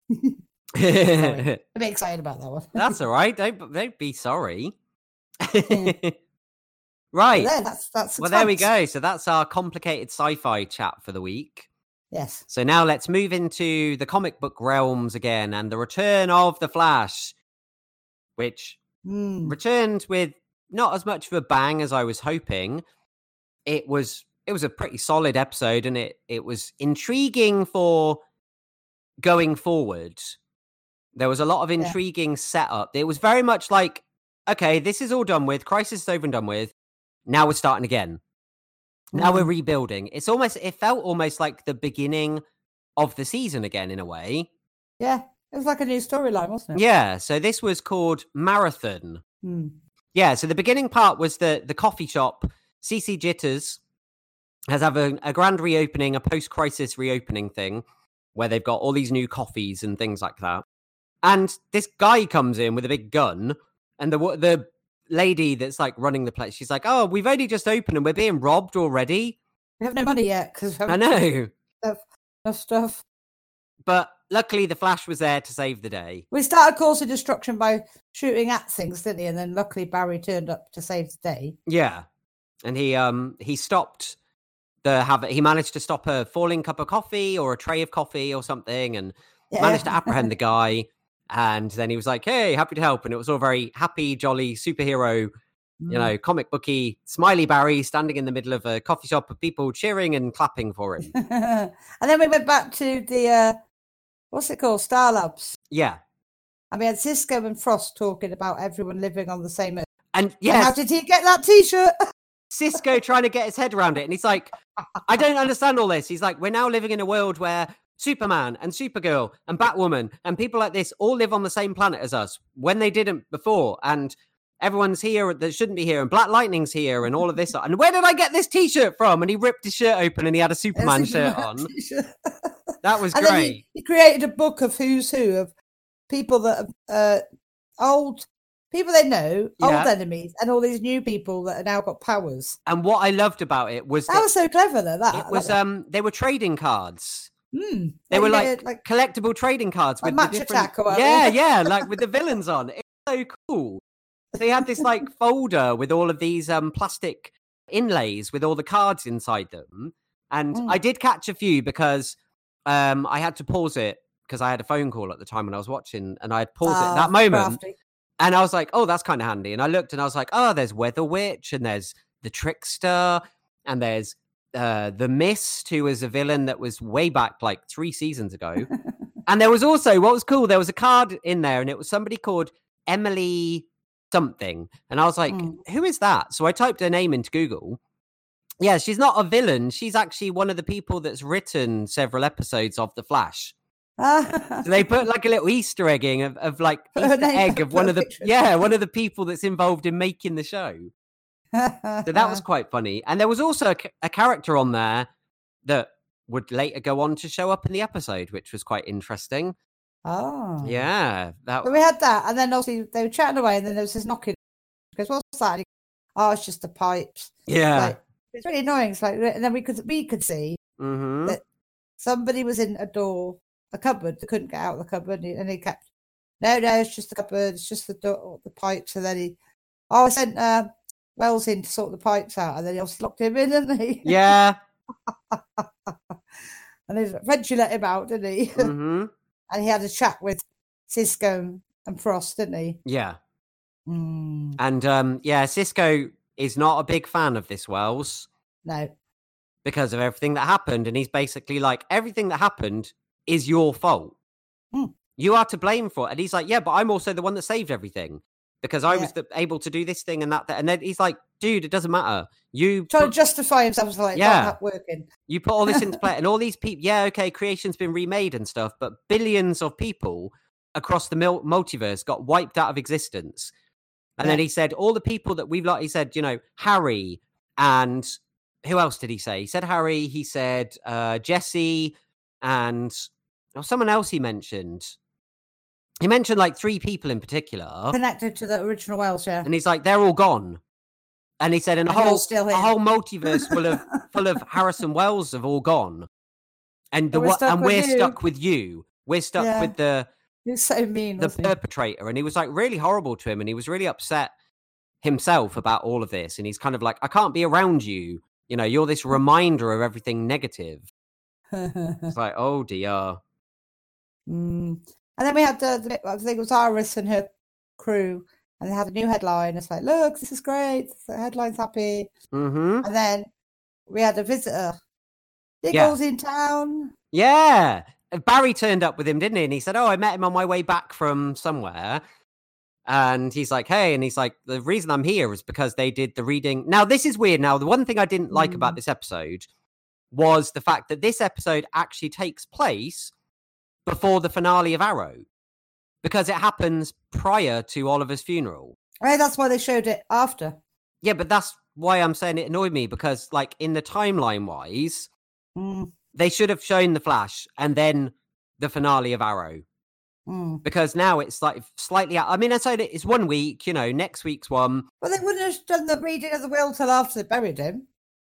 Yeah. I'm excited about that one. that's all right. Don't don't be sorry. right. There, that's that's well, there we go. So that's our complicated sci-fi chat for the week. Yes. So now let's move into the comic book realms again and the return of the Flash, which Mm. returned with not as much of a bang as I was hoping. It was it was a pretty solid episode and it it was intriguing for going forward. There was a lot of Yeah. intriguing setup. It was very much like, okay, this is all done with, crisis is over and done with. Now we're starting again. Now we're Mm. rebuilding. It's almost it felt almost like the beginning of the season again in a way. Yeah. It was like a new storyline, wasn't it? Yeah, so this was called Marathon. Mm. Yeah, so the beginning part was the the coffee shop. CC Jitters has have a, a grand reopening, a post crisis reopening thing where they've got all these new coffees and things like that. And this guy comes in with a big gun, and the the lady that's like running the place, she's like, "Oh, we've only just opened and we're being robbed already." We have no money yet because I know, enough stuff. but luckily the Flash was there to save the day. We started causing destruction by shooting at things, didn't he? And then luckily Barry turned up to save the day. Yeah, and he um he stopped the have he managed to stop a falling cup of coffee or a tray of coffee or something, and Yeah. managed to apprehend the guy. And then he was like, "Hey, happy to help," and it was all very happy, jolly superhero, Mm. you know, comic booky, smiley Barry standing in the middle of a coffee shop of people cheering and clapping for him. and then we went back to the uh, what's it called, Star Labs. yeah, And we had Cisco and Frost talking about everyone living on the same earth. and yeah. How did he get that T-shirt? Cisco trying to get his head around it. And he's like, I don't understand all this. He's like, we're now living in a world where Superman and Supergirl and Batwoman and people like this all live on the same planet as us when they didn't before. And everyone's here that shouldn't be here. And Black Lightning's here and all of this. And where did I get this t shirt from? And he ripped his shirt open and he had a Superman shirt on. T-shirt. That was and great. he, he created a book of who's who of people that have uh, old people they know, Yeah. old enemies, and all these new people that have now got powers. And what I loved about it was That that was so clever, though. That it was um they were trading cards. Hmm. They were like, like collectible trading cards Like with the Match different Attack or yeah yeah. like with the villains on it's so cool they had this like folder with all of these um plastic inlays with all the cards inside them and Mm. i did catch a few because um i had to pause it because i had a phone call at the time when i was watching and i had paused it at ah, that moment crafty. and i was like oh that's kind of handy and i looked and i was like oh there's weather witch and there's the trickster and there's uh, the Mist, who was a villain that was way back like three seasons ago. and there was also what was cool. There was a card in there, and it was somebody called Emily something. And I was like, Mm. "Who is that?" So I typed her name into Google. Yeah, she's not a villain. She's actually one of the people that's written several episodes of The Flash. So they put like a little Easter egging of, of like Easter egg of one of the yeah one of the people that's involved in making the show. So that was quite funny. And there was also a, a character on there that would later go on to show up in the episode, which was quite interesting. oh. Yeah, that So we had that, and then obviously they were chatting away, and then there was this knocking. Because what's that? Oh, it's just the pipes. yeah. Like, it's really annoying. It's like, and then we could we could see hmm that somebody was in a door, a cupboard, that couldn't get out of the cupboard, and he, and he kept No, no, it's just the cupboard. It's just the door, the pipes, and then he. Oh, I sent uh, Wells in to sort the pipes out, and then he also locked him in, didn't he? Yeah. and he eventually let him out, didn't he? Mm-hmm. and he had a chat with Cisco and Frost, didn't he? Yeah. Mm, And um, yeah, Cisco is not a big fan of this Wells no. because of everything that happened. And he's basically like, everything that happened is your fault. Hmm. You are to blame for it. And he's like, yeah, but I'm also the one that saved everything because I Yeah. was the, able to do this thing and that, that. And then he's like, dude, it doesn't matter. You Trying to justify himself, like, Yeah. yeah. not working. you put all this into play, and all these people. Yeah, okay, creation's been remade and stuff, but billions of people across the mil- multiverse got wiped out of existence. And then he said, all the people that we've like, he said, you know, Harry and who else did he say? He said Harry, he said uh, Jesse, and or someone else he mentioned. He mentioned like three people in particular, Connected to the original Wells, yeah. and he's like, they're all gone. And he said, and a And whole still a whole multiverse full of full of Harrison Wells have all gone, and the And we're what? stuck And with we're you. stuck with you. We're stuck Yeah. with the He was so mean, the perpetrator, and he was like really horrible to him, and he was really upset himself about all of this, and he's kind of like, I can't be around you. You know, you're this reminder of everything negative. It's like, oh dear. Mm. And then we had the, the I think it was Iris and her crew, and they had a new headline. It's like, look, this is great. The headline's happy. hmm And then we had a visitor. Yeah. In town. Yeah. Uh, Barry turned up with him, didn't he? And he said, Oh, I met him on my way back from somewhere. And he's like, Hey, and he's like, The reason I'm here is because they did the reading. Now, this is weird. Now, the one thing I didn't like about Mm. this episode was the fact that this episode actually takes place before the finale of Arrow because it happens prior to Oliver's funeral. Right, that's why they showed it after. Yeah, but that's why I'm saying it annoyed me because, like, in the timeline wise, Mm, they should have shown the Flash and then the finale of Arrow. mm. because now it's like slightly out. I mean, I said it's one week, you know, next week's one. Well, they wouldn't have done the reading of the will till after they buried him.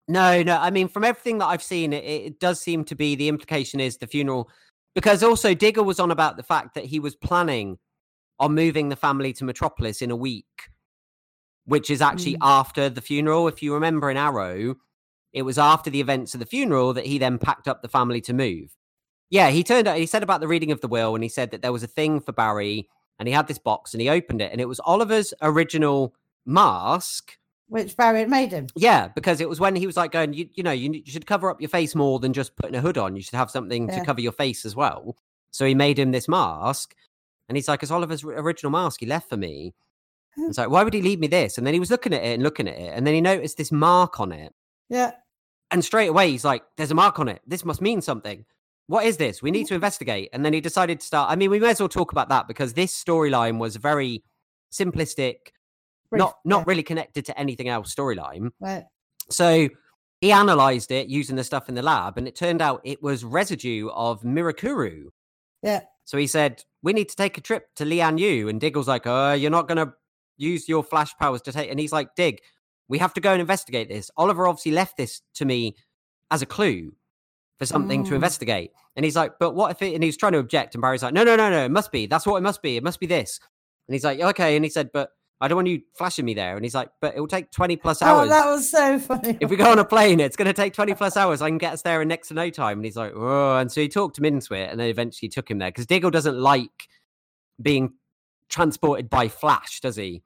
No, no, I mean, from everything that I've seen, it, it does seem to be the implication is the funeral because also Diggle was on about the fact that he was planning on moving the family to Metropolis in a week, which is actually Mm. after the funeral. If you remember in Arrow, it was after the events of the funeral that he then packed up the family to move. Yeah, he turned out, he said about the reading of the will, and he said that there was a thing for Barry, and he had this box and he opened it, and it was Oliver's original mask. Which Barry had made him. Yeah, because it was when he was like going, you, you know, you, you should cover up your face more than just putting a hood on. You should have something to cover your face as well. So he made him this mask, and he's like, it's Oliver's original mask he left for me. Hmm. It's like, why would he leave me this? And then he was looking at it and looking at it, and then he noticed this mark on it. Yeah. And straight away, he's like, there's a mark on it. This must mean something. What is this? We need to investigate. And then he decided to start. I mean, we may as well talk about that because this storyline was very simplistic, brief, not not yeah, really connected to anything else storyline. Right. So he analyzed it using the stuff in the lab, and it turned out it was residue of Mirakuru. Yeah. So he said, We need to take a trip to Lian Yu. And Diggle's like, Uh, you're not going to use your flash powers to take. And he's like, Dig, we have to go and investigate this. Oliver obviously left this to me as a clue for something to Mm. investigate. And he's like, But what if it, and he's trying to object. And Barry's like, No, no, no, no, it must be. That's what it must be. It must be this. And he's like, Okay. And he said, But I don't want you flashing me there. And he's like, But it will take 20 plus oh, hours. Oh, that was so funny. if we go on a plane, it's going to take 20 plus hours. I can get us there in next to no time. And he's like, oh. And so he talked him into it and then eventually took him there because Diggle doesn't like being transported by Flash, does he?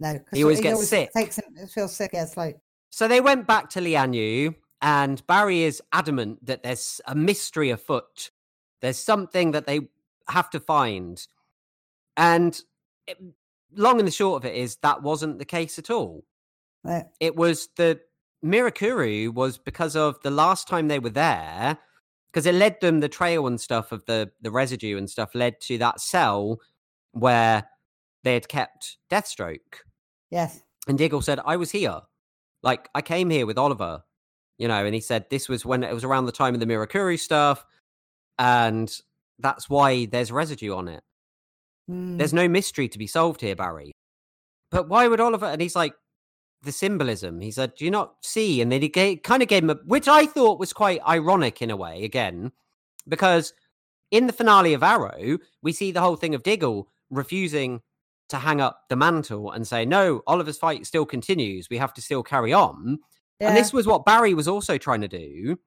no, he always gets sick. Takes him, feels sick. Yeah, it's like, So they went back to Lian Yu and Barry is adamant that there's a mystery afoot. There's something that they have to find. And long and the short of it is that wasn't the case at all. right. it was the Mirakuru was because of the last time they were there, because it led them the trail and stuff of the the residue and stuff led to that cell where they had kept Deathstroke. yes. And Diggle said, "I was here, like I came here with Oliver, you know." And he said this was when it was around the time of the Mirakuru stuff, and that's why there's residue on it. Mm. There's no mystery to be solved here, Barry. But why would Oliver? And he's like, the symbolism. He said, "Do you not see?" And then he gave, kind of gave him, a, which I thought was quite ironic in a way, again, because in the finale of Arrow, we see the whole thing of Diggle refusing to hang up the mantle and say, no, Oliver's fight still continues. We have to still carry on. Yeah. And this was what Barry was also trying to do.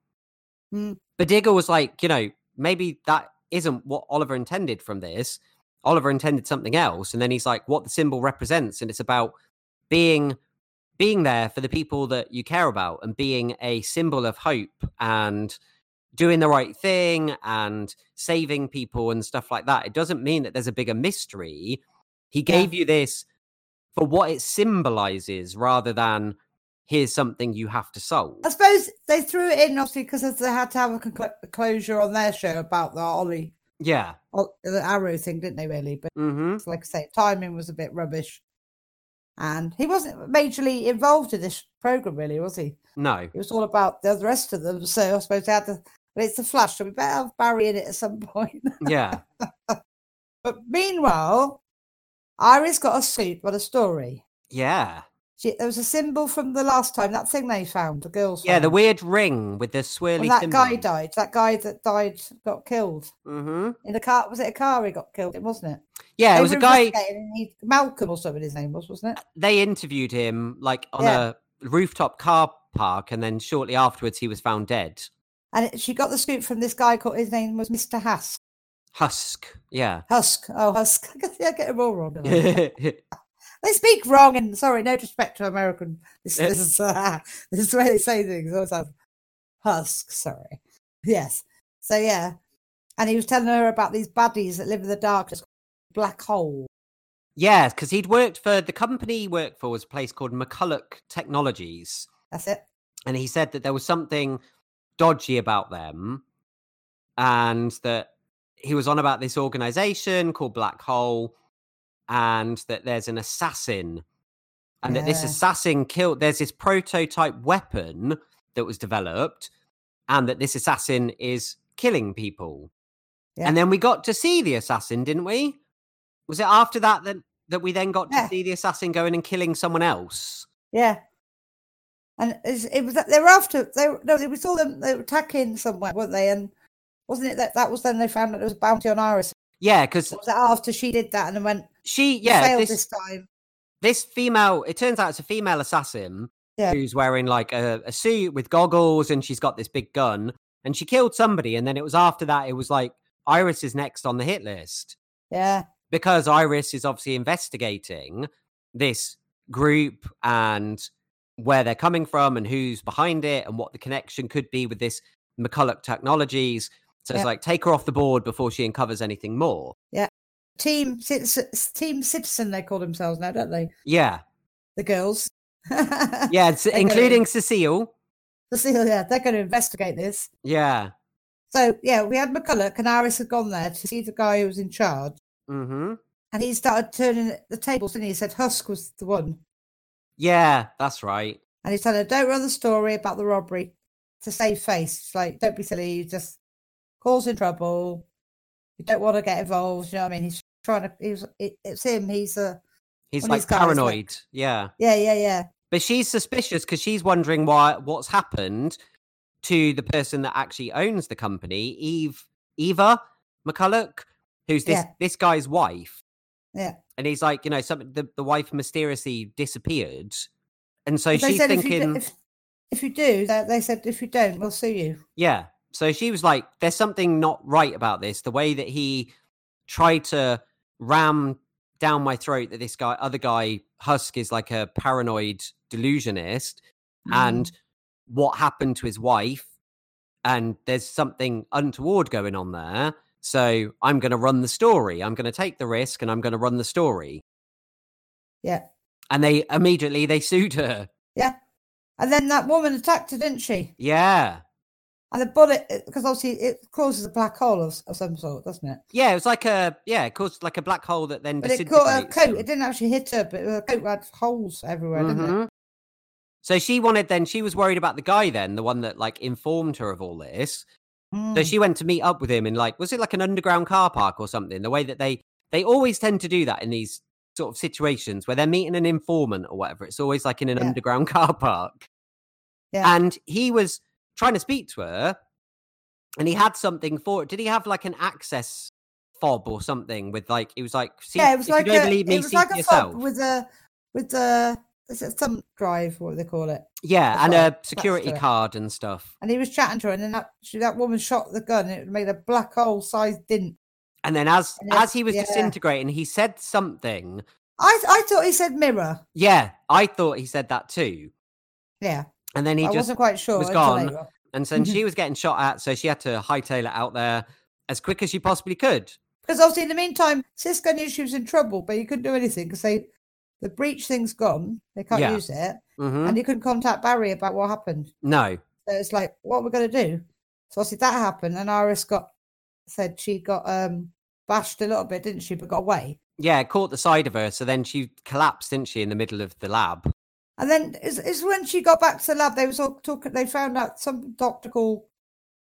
Mm. But Diggle was like, you know, maybe that isn't what Oliver intended from this. Oliver intended something else. And then he's like, what the symbol represents. And it's about being being there for the people that you care about and being a symbol of hope and doing the right thing and saving people and stuff like that. It doesn't mean that there's a bigger mystery. He Yeah. gave you this for what it symbolizes rather than here's something you have to solve. I suppose they threw it in obviously because they had to have a, a closure on their show about the Ollie, Yeah. Ol- the Arrow thing, didn't they? Really, but hmm like I say, timing was a bit rubbish, and he wasn't majorly involved in this program, really, was he? No. It was all about the rest of them. So I suppose they had to. But it's the Flash, so we better have Barry in it at some point. Yeah. but meanwhile, Iris got a scoop on a story. Yeah. She, there was a symbol from the last time, that thing they found, the girls. Yeah. The weird ring with the swirly When that symbol. guy died. That guy that died got killed mm-hmm. in the car. Was it a car? He got killed. It wasn't it. Yeah. They It was a guy. he- Malcolm or something. His name was, wasn't it? They interviewed him like on Yeah. a rooftop car park, and then shortly afterwards, he was found dead. And it, she got the scoop from this guy called. His name was Mister Husk. Husk. Yeah. Husk. Oh, Husk. I guess- yeah, I get it all wrong. don't I? yeah. they speak wrong, and sorry, no disrespect to American. This, this is uh, this is the way they say things. I have Husk. Sorry. Yes. So yeah, and he was telling her about these baddies that live in the darkness, black hole. Yes, because he'd worked for the company he worked for was a place called McCulloch Technologies. That's it. and he said that there was something dodgy about them and that he was on about this organization called black hole and that there's an assassin and that this assassin killed there's this prototype weapon that was developed and that this assassin is killing people Yeah. and then we got to see the assassin didn't we was it after that that that we then got to see the assassin going and killing someone else Yeah. And it was that they were after they no, we saw them they were attacking somewhere, weren't they? And wasn't it that that was then they found that there was a bounty on Iris? yeah because was that after she did that and then went she yeah failed this, this time? this female it turns out it's a female assassin Yeah. who's wearing like a, a suit with goggles and she's got this big gun and she killed somebody and then it was after that it was like iris is next on the hit list Yeah. because iris is obviously investigating this group and where they're coming from and who's behind it and what the connection could be with this mcculloch technologies so it's like take her off the board before she uncovers anything more Team Citizen, Team Citizen they call themselves now, don't they? yeah The girls. yeah it's, They're gonna- including cecile Cecilia, they're going to investigate this. yeah So yeah, we had McCulloch and had gone there to see the guy who was in charge. mm-hmm And he started turning the tables, didn't he? He said Husk was the one. Yeah, that's right. And he said, Don't run the story about the robbery to save face. It's like, don't be silly, you just causing trouble. You don't want to get involved. You know what I mean? He's trying to, he was, it, it's him. He's a, He's like guys, like- paranoid. Yeah. yeah, yeah, yeah. But she's suspicious because she's wondering why what's happened to the person that actually owns the company, Eve Eva McCulloch, who's this Yeah. this guy's wife. Yeah. And he's like, you know, something the, the wife mysteriously disappeared. And so she's said if you, thinking do, if, if you do, they, they said, if you don't, we'll sue you. Yeah. So she was like, there's something not right about this. The way that he tried to ram down my throat that this guy, other guy, Husk, is like a paranoid delusionist, hmm. and what happened to his wife. And there's something untoward going on there. So I'm going to run the story. I'm going to take the risk and I'm going to run the story. Yeah. And they immediately they sued her. Yeah. And then that woman attacked her, didn't she? Yeah. And the bullet, because obviously it causes a black hole of, of some sort, doesn't it? Yeah, it was like a yeah, it caused like a black hole that then But it caught her coat. It didn't actually hit her, but her coat had holes everywhere, didn't it? Mhm. So she wanted then she was worried about the guy then, the one that like informed her of all this. So Mm. she went to meet up with him in like was it like an underground car park or something? The way that they they always tend to do that in these sort of situations where they're meeting an informant or whatever. It's always like in an Yeah. underground car park. Yeah. And he was trying to speak to her and he had something for it. Did he have like an access fob or something with like it was like yeah, it was like you don't a, believe me, it was see like a fob with a with the is it thumb drive? What do they call it? yeah, That's and a security card and stuff. And he was chatting to her, and then that she, that woman shot the gun. And it made a black hole sized dint. And then as And then- as he was yeah. disintegrating, he said something. I I thought he said mirror. Yeah, I thought he said that too. Yeah, And then he I just wasn't quite sure. was gone. and then she was getting shot at, so she had to hightail it out there as quick as she possibly could. Because obviously, in the meantime, Cisco knew she was in trouble, but he couldn't do anything because they the breach thing's gone. They can't Yeah. use it, hmm and he couldn't contact Barry about what happened. No, So it's like, what are we're going to do? So obviously that happened, and Iris got said she got um bashed a little bit, didn't she? But got away. yeah, caught the side of her, so then she collapsed, didn't she, in the middle of the lab? And then is is when she got back to the lab, they was all talking. They found out some doctor called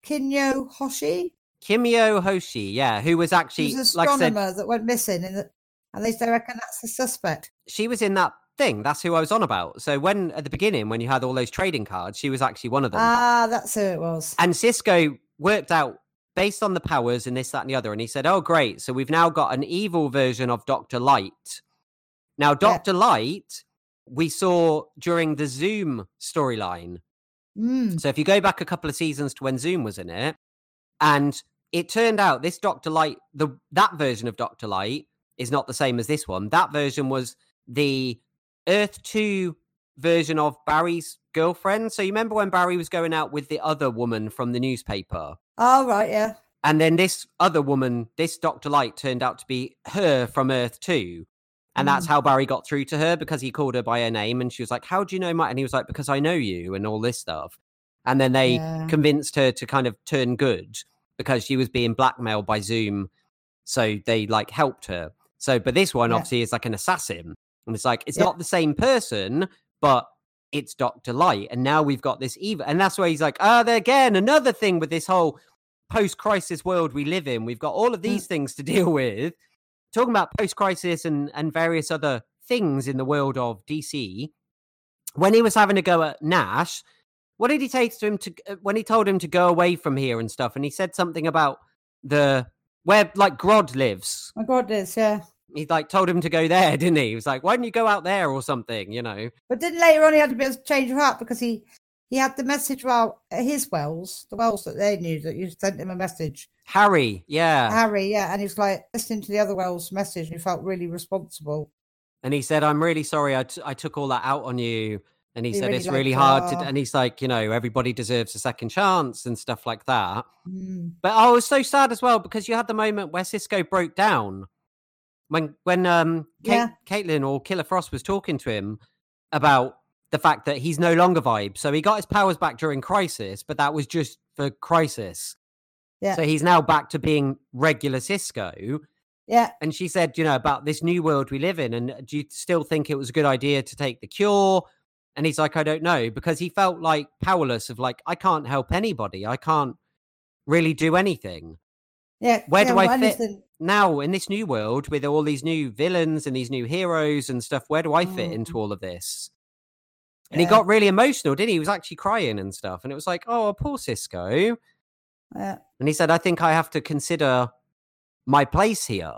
Kimiyo Hoshi. Kimiyo Hoshi, yeah, who was actually, was an like I said, astronomer that went missing, in the, and they reckon that's the suspect. she was in that thing. That's who I was on about. So when at the beginning, when you had all those trading cards, she was actually one of them. Ah, that's who it was. and Cisco worked out based on the powers and this, that, and the other. And he said, "Oh, great! So we've now got an evil version of Doctor Light. Now, Doctor Light, we saw during the Zoom storyline. Mm. So if you go back a couple of seasons to when Zoom was in it, and it turned out this Doctor Light, the that version of Doctor Light is not the same as this one. That version was the Earth Two version of Barry's girlfriend. So you remember when Barry was going out with the other woman from the newspaper? Oh right, yeah. And then this other woman, this Dr. Light, turned out to be her from Earth 2. And that's Mm. how Barry got through to her because he called her by her name. And she was like, How do you know my? And he was like, Because I know you and all this stuff. And then they Yeah. convinced her to kind of turn good because she was being blackmailed by Zoom. So they like helped her. So, but this one Yeah. obviously is like an assassin. And it's like, it's Yeah. not the same person, but it's Dr. Light. And now we've got this evil. And that's where he's like, ah, there again, another thing with this whole post crisis world we live in. We've got all of these things to deal with. Talking about post crisis and, and various other things in the world of DC. When he was having a go at Nash, what did he say to him to uh, when he told him to go away from here and stuff? And he said something about the where like Grodd lives. My God, this yeah. He like told him to go there, didn't he? He was like, "Why don't you go out there or something?" You know. But then later on, he had to be able to change of heart because he he had the message about his wells, the wells that they knew that you sent him a message. Harry, yeah. Harry, yeah, and he's like listening to the other wells message, and he felt really responsible. And he said, "I'm really sorry. I, t- I took all that out on you." And he, He said, really "It's really hard to." Oh. And he's like, "You know, everybody deserves a second chance and stuff like that." Mm. But I was so sad as well because you had the moment where Cisco broke down when when um Kate, Yeah. Caitlin or Killer Frost was talking to him about the fact that he's no longer Vibe. So he got his powers back during Crisis, but that was just for Crisis. Yeah. So he's now back to being regular Cisco. Yeah, And she said, you know, about this new world we live in, and do you still think it was a good idea to take the cure? And he's like, I don't know, because he felt like powerless of like, I can't help anybody. I can't really do anything. yeah. Where yeah, do I fit? Now, in this new world with all these new villains and these new heroes and stuff, where do I fit Mm. into all of this? And he got really emotional, didn't he? He was actually crying and stuff. And it was like, oh, poor Cisco. Yeah, And he said, I think I have to consider my place here.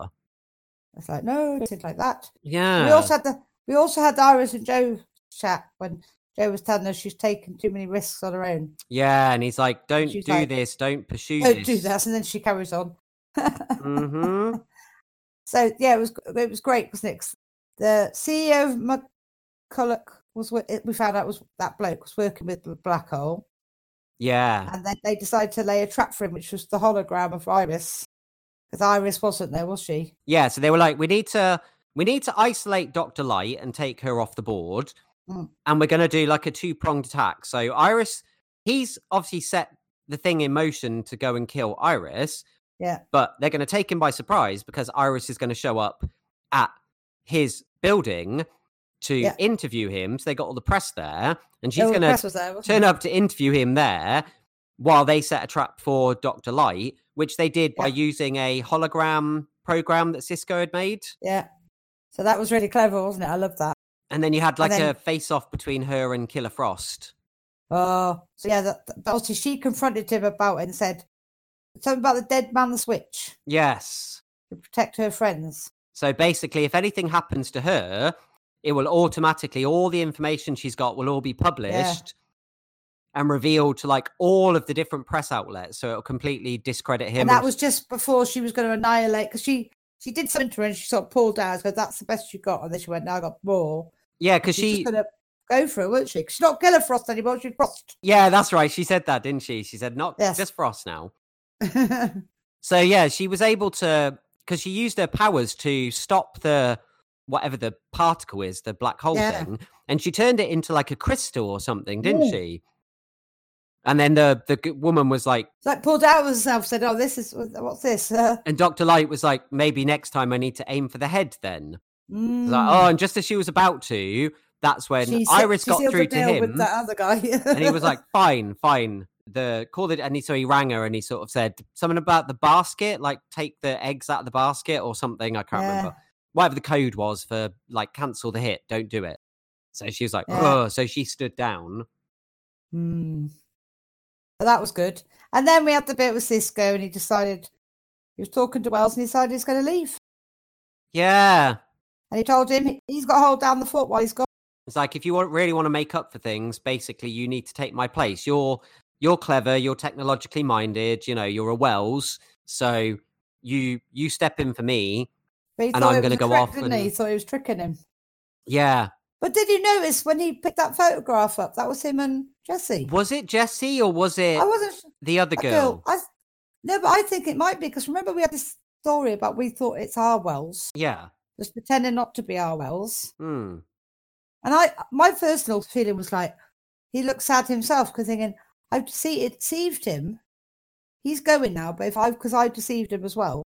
it's like no, it's like that. Yeah. We also had the we also had Iris and Joe chat when Joe was telling us she's taken too many risks on her own. Yeah, and he's like, "Don't She's do like, this. Don't pursue Don't this." do that, and then she carries on. hmm So yeah, it was it was great because Nick's the CEO of McCulloch was we found out was that bloke was working with the black hole, Yeah, and then they decided to lay a trap for him, which was the hologram of Iris, because Iris wasn't there, was she? yeah. So they were like, "We need to, we need to isolate Doctor Light and take her off the board, Mm. and we're going to do like a two pronged attack." So Iris, he's obviously set the thing in motion to go and kill Iris. Yeah. but they're going to take him by surprise because Iris is going to show up at his building to Yeah. interview him. So they got all the press there, and she's Oh, going to there, turn it? up to interview him there while they set a trap for Dr. Light, which they did by using a hologram program that Cisco had made. Yeah. So that was really clever, wasn't it? I love that. And then you had like then- a face off between her and Killer Frost. Oh, so yeah, that, that- obviously she confronted him about it and said something about the dead man, the switch. Yes. to protect her friends. So basically, if anything happens to her, it will automatically all the information she's got will all be published and revealed to like all of the different press outlets. So it'll completely discredit him. And that was just before she was going to annihilate because she she did something to her and she sort of pulled down. So that's the best you got, and then she went, "Now I got more." yeah, because She's she gonna go for it, wasn't she she's not Killer Frost anymore. She's Frost. yeah, that's right. She said that, didn't she? She said not Yes. just Frost now. So yeah, she was able to because she used her powers to stop the whatever the particle is, the black hole Yeah. thing, and she turned it into like a crystal or something, didn't Yeah. she? And then the the woman was like, like pulled out of herself. Said, "Oh, this is what's this?" Uh, and Doctor Light was like, maybe next time I need to aim for the head. Then mm. Like, oh, and just as she was about to, that's when She Iris she got through to him, with that other guy, and he was like, "Fine, fine." The called it, and he so he rang her, and he sort of said something about the basket, like take the eggs out of the basket or something. I can't Yeah. remember whatever the code was for like cancel the hit, don't do it. So she was like, Yeah. "Oh," so she stood down. Hmm. But that was good. And then we had the bit with Cisco, and he decided he was talking to Wells, and he decided he's going to leave. Yeah, And he told him he's got to hold down the fort while he's gone. it's like if you want, really want to make up for things, basically you need to take my place. You're you're clever, you're technologically minded, you know, you're a Wells, so you you step in for me. And I'm gonna go trick, off didn't he? He thought he was tricking him. Yeah, But did you notice when he picked that photograph up? That was him and Jesse. was it Jesse or was it I wasn't the other a girl? I, no, but I think it might be because remember we had this story about we thought it's our Wells, Yeah. just pretending not to be our Wells. Hmm. And I, my personal feeling was like, he looked sad himself because thinking, I've dece- deceived him. He's going now, but if I, because I deceived him as well.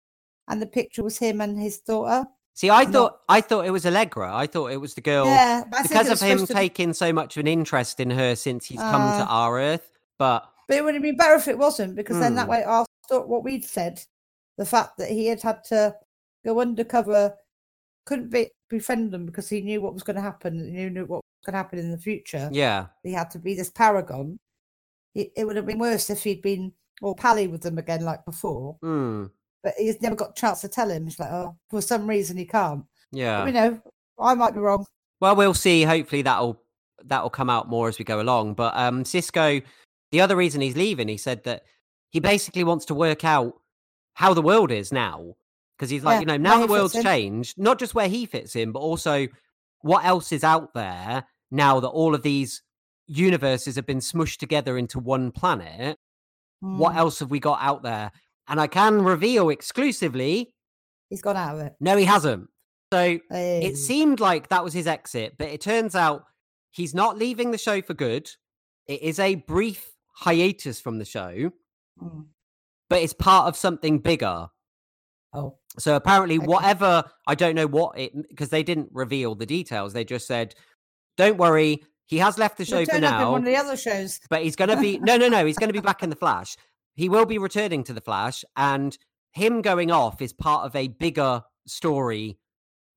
And the picture was him and his daughter. See, I thought I thought it was Allegra. I thought it was the girl yeah, but I think because of him supposed to be- taking so much of an interest in her since he's come to Uh, our Earth. But But it would have been better if it wasn't, because then that Hmm. way, our what we'd said, the fact that he had had to go undercover, couldn't be befriend them because he knew what was going to happen. He knew what was going to happen in the future. yeah, He had to be this paragon. It, it would have been worse if he'd been all pally with them again like before. hmm, But he's never got a chance to tell him. He's like, oh, for some reason he can't. yeah. But, you know, I might be wrong. Well, we'll see. Hopefully, that'll that'll come out more as we go along. But um, Cisco, the other reason he's leaving, he said that he basically wants to work out how the world is now, because he's like, Yeah, you know, now the world's changed. Not just where he fits in, but also what else is out there now that all of these universes have been smushed together into one planet. What Mm, else have we got out there? And I can reveal exclusively, He's gone out of it. no, he hasn't. So Hey. it seemed like that was his exit, but it turns out he's not leaving the show for good. It is a brief hiatus from the show, Mm. but it's part of something bigger. Oh, So apparently, Okay. whatever I don't know what it because they didn't reveal the details. They just said, "Don't worry, he has left the show He'll for turn up in now, one of the other shows. but he's going to be no, no, no. He's going to be back in the Flash. He will be returning to the Flash, and him going off is part of a bigger story.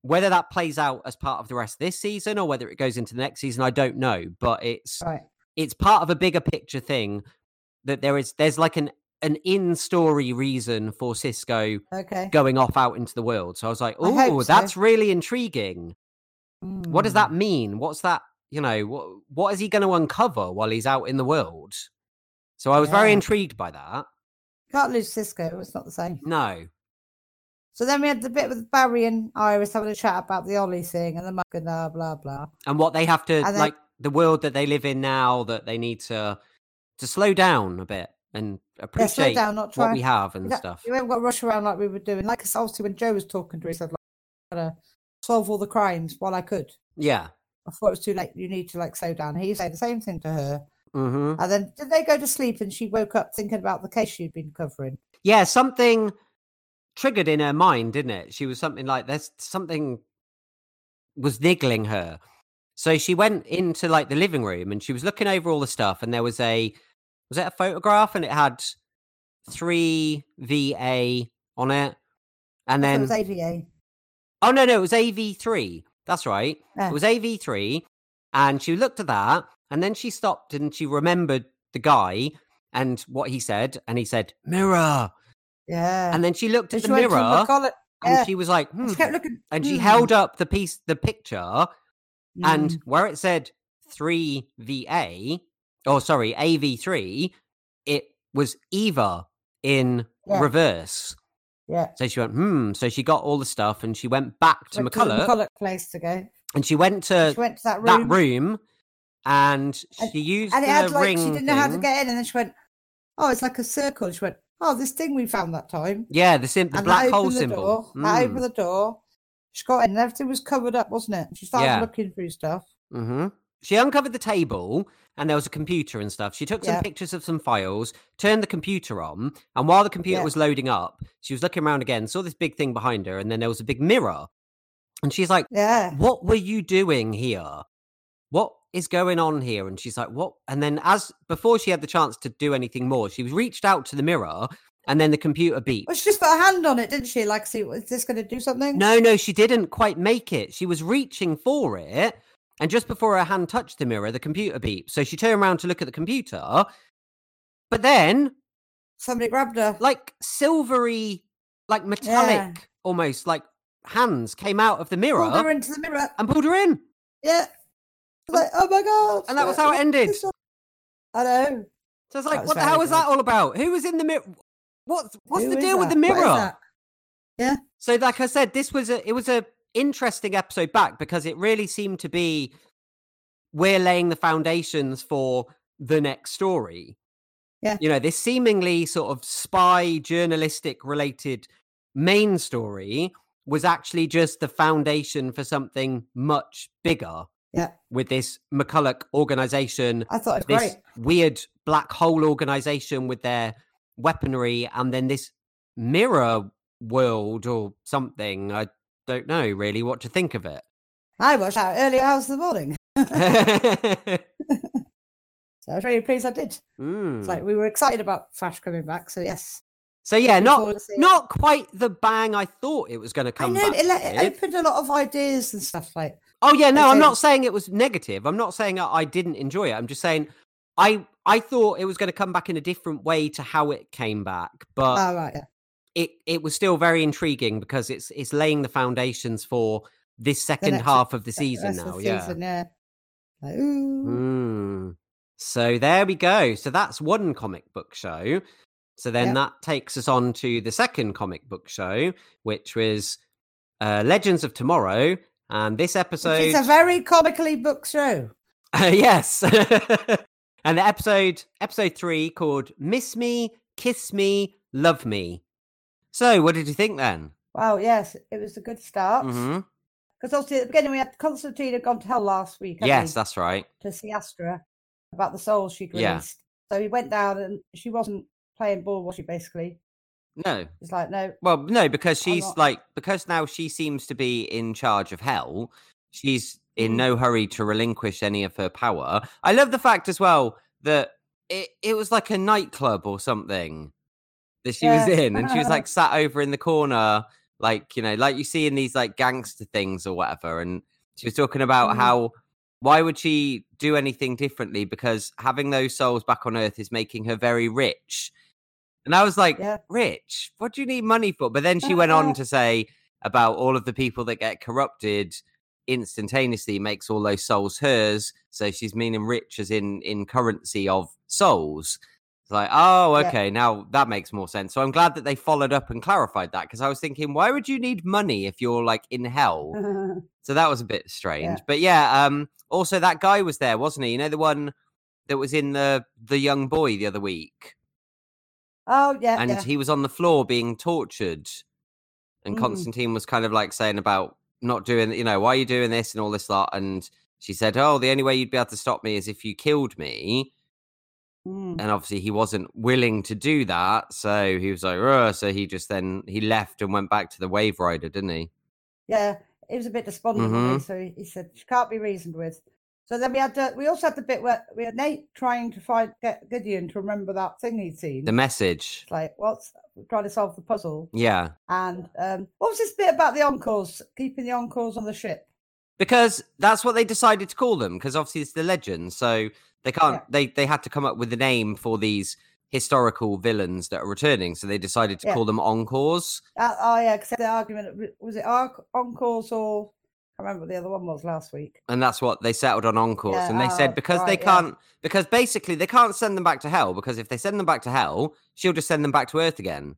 Whether that plays out as part of the rest of this season or whether it goes into the next season, I don't know. But it's Right. it's part of a bigger picture thing that there is there's like an an in story reason for Cisco Okay. going off out into the world. So I was like, oh, so. that's really intriguing. What does Mm. that mean? What's that? You know, what what is he going to uncover while he's out in the world? So I was very intrigued by that. Can't lose Cisco. It's not the same. No, So then we had the bit with Barry and Iris having a chat about the Ollie thing and the mug and blah blah blah. and what they have to then- like the world that they live in now that they need to to slow down a bit and Yeah, appreciate down, not what we have and stuff. You haven't got to rush around like we were doing. Like obviously when Joe was talking to her, he said, like, I'm gonna solve all the crimes while I could. Yeah. Before it was too late, you need to like slow down. He said the same thing to her. Hmm And then did they go to sleep and she woke up thinking about the case she'd been covering? Yeah, something triggered in her mind, didn't it? She was something like there's something was niggling her. So she went into like the living room and she was looking over all the stuff and there was a was it a photograph and it had 3VA on it. And then it was AVA. Oh no, no, it was AV3. That's right. Yeah. It was AV3 and she looked at that and then she stopped and she remembered the guy and what he said and he said mirror Yeah. and then she looked at she the mirror and Yeah. she was like, And hmm. she kept looking, and she hmm, held up the piece, the picture, and mm, where it said three VA, or sorry, AV3, it was Eva in Yeah. reverse. yeah. So she went, hmm. So she got all the stuff and she went back to Went McCulloch McCulloch place to go. and she went to She went to that room, that room and And- she used and it the had like ring. she didn't know how to get in, and then she went, "Oh, it's like a circle." She went, "Oh, this thing we found that time." Yeah, the, sim- the black hole the symbol. Door, Mm. opened the door. She got in, and everything was covered up, wasn't it? She started Yeah. looking through stuff. Mm-hmm. She uncovered the table and there was a computer and stuff. She took some Yeah. pictures of some files, turned the computer on, and while the computer Yeah. was loading up, she was looking around again, saw this big thing behind her, and then there was a big mirror. And she's like, Yeah, What were you doing here? What is going on here? And she's like, What? And then, as before she had the chance to do anything more, she was reached out to the mirror, and then the computer beeped. well, she just put her hand on it, didn't she? Like, see, is this going to do something? No, no, she didn't quite make it. She was reaching for it, and just before her hand touched the mirror, the computer beeped. So she turned around to look at the computer, but then, Somebody grabbed her. like silvery, like metallic, almost like hands came out of the mirror Pulled her into the mirror. and pulled her in. Yeah. I was like, oh my god! And that was how it ended. I know. So it's like, was what the hell was that all about? Who was in the mirror? What's what's Who the deal with the that? What is mirror? Yeah. So, like I said, this was a it was a interesting episode back because it really seemed to be we're laying the foundations for the next story. Yeah. You know, this seemingly sort of spy journalistic related main story was actually just the foundation for something much bigger. Yeah. With this McCulloch organization I thought it was this great. weird black hole organization with their weaponry and then this mirror world or something i don't know really what to think of it I watched that early hours of the morning. So I was really pleased I did. It's Mm. like we were excited about Flash coming back. So yes. so yeah not forward to seeing it. not quite the bang i thought it was going to come. I know it, it opened a lot of ideas and stuff like. Oh yeah no i'm not saying it was negative i'm not saying i didn't enjoy it i'm just saying i i thought it was going to come back in a different way to how it came back but Oh right, yeah. it it was still very intriguing because it's it's laying the foundations for this second half of the season now. the Yeah. season, yeah. Like. Mm. So there we go. So that's one comic book show. So then Yep. that takes us on to the second comic book show, which was uh, Legends of Tomorrow. And this episode, It's a very comically booked show. yes, and the episode episode three called "Miss Me, Kiss Me, Love Me." So, what did you think then? Wow, yes, it was a good start. Because hmm obviously at the beginning we had Constantine had gone to hell last week. Yes, that's right. to see Astra about the souls she'd Yeah. released. So he went down and she wasn't playing ball, was she? Basically, No, it's like no, well, no, because she's like because now she seems to be in charge of hell. She's in Mhm. no hurry to relinquish any of her power. I love the fact as well that it it was like a nightclub or something that she was in, and she was like sat over in the corner, like you know, like you see in these like gangster things or whatever. And she was talking about Mhm. how why would she do anything differently because having those souls back on Earth is making her very rich. And I was like, Yeah. rich? What do you need money for? But then she went on to say about all of the people that get corrupted instantaneously makes all those souls hers. So she's meaning rich as in in currency of souls. It's like, oh, Yeah. okay, now that makes more sense. So I'm glad that they followed up and clarified that because I was thinking, why would you need money if you're like in hell? So that was a bit strange. But yeah, um, also that guy was there, wasn't he? You know, the one that was in the the young boy the other week. Oh yeah, And yeah. he was on the floor being tortured. And Mm. Constantine was kind of like saying about not doing, you know, why are you doing this and all this lot? And she said, Oh, the only way you'd be able to stop me is if you killed me. Mm. And obviously he wasn't willing to do that. So he was like, Ugh. so he just then he left and went back to the wave rider, didn't he? Yeah, he was a bit despondent, Mhm. so he, he said she can't be reasoned with. So then we had the, we also had the bit where we had Nate trying to find get Gideon to remember that thing he'd seen. The message. It's like what's trying to solve the puzzle. Yeah. And um, what was this bit about the encores? Keeping the encores on the ship. because that's what they decided to call them because obviously it's the legend so they can't Yeah. they they had to come up with a name for these historical villains that are returning. So they decided to Yeah. call them encores. Uh, oh yeah, because the argument was it Ar- Encores or I remember the other one was last week. And that's what they settled on encores. Yeah, and they oh, said because they right, yeah. can't, because basically they can't send them back to hell. Because if they send them back to hell, she'll just send them back to Earth again.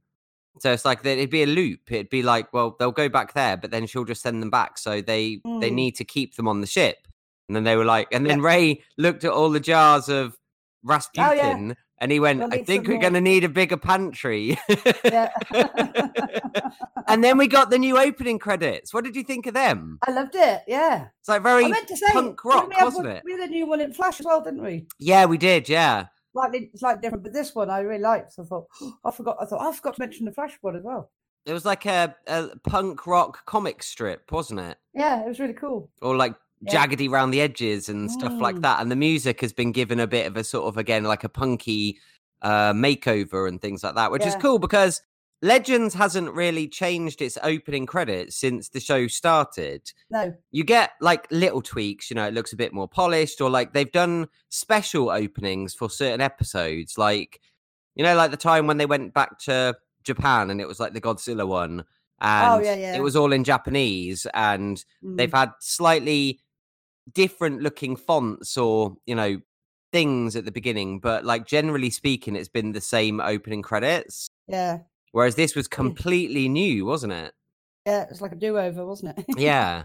So it's like it'd be a loop. It'd be like, well, they'll go back there, but then she'll just send them back. So they they Mm. need to keep them on the ship. And then they were like, and then Yeah. Ray looked at all the jars of Rasputin, Oh, yeah. And he went, We'll "I think we're going to need a bigger pantry." Yeah. and then we got the new opening credits. What did you think of them? I loved it. Yeah. It's like very I meant to say punk rock, we wasn't one- it? We had a new one in Flash as well, didn't we? Yeah, we did. Yeah. Slightly, slightly different, but this one I really liked. So I thought, I forgot. I thought I forgot to mention the Flash one as well. It was like a, a punk rock comic strip, wasn't it? Yeah, it was really cool. Or like Yeah. jaggedy round the edges and stuff like Mm. that. And the music has been given a bit of a sort of again like a punky uh makeover and things like that, which is cool because Legends hasn't really changed its opening credits since the show started. No, You get like little tweaks, you know, it looks a bit more polished, or like they've done special openings for certain episodes, like you know, like the time when they went back to Japan and it was like the Godzilla one. And Oh, yeah, yeah. it was all in Japanese, and Mm. they've had slightly different looking fonts or you know things at the beginning but like generally speaking it's been the same opening credits yeah, whereas this was completely new wasn't it yeah. It was like a do-over, wasn't it? yeah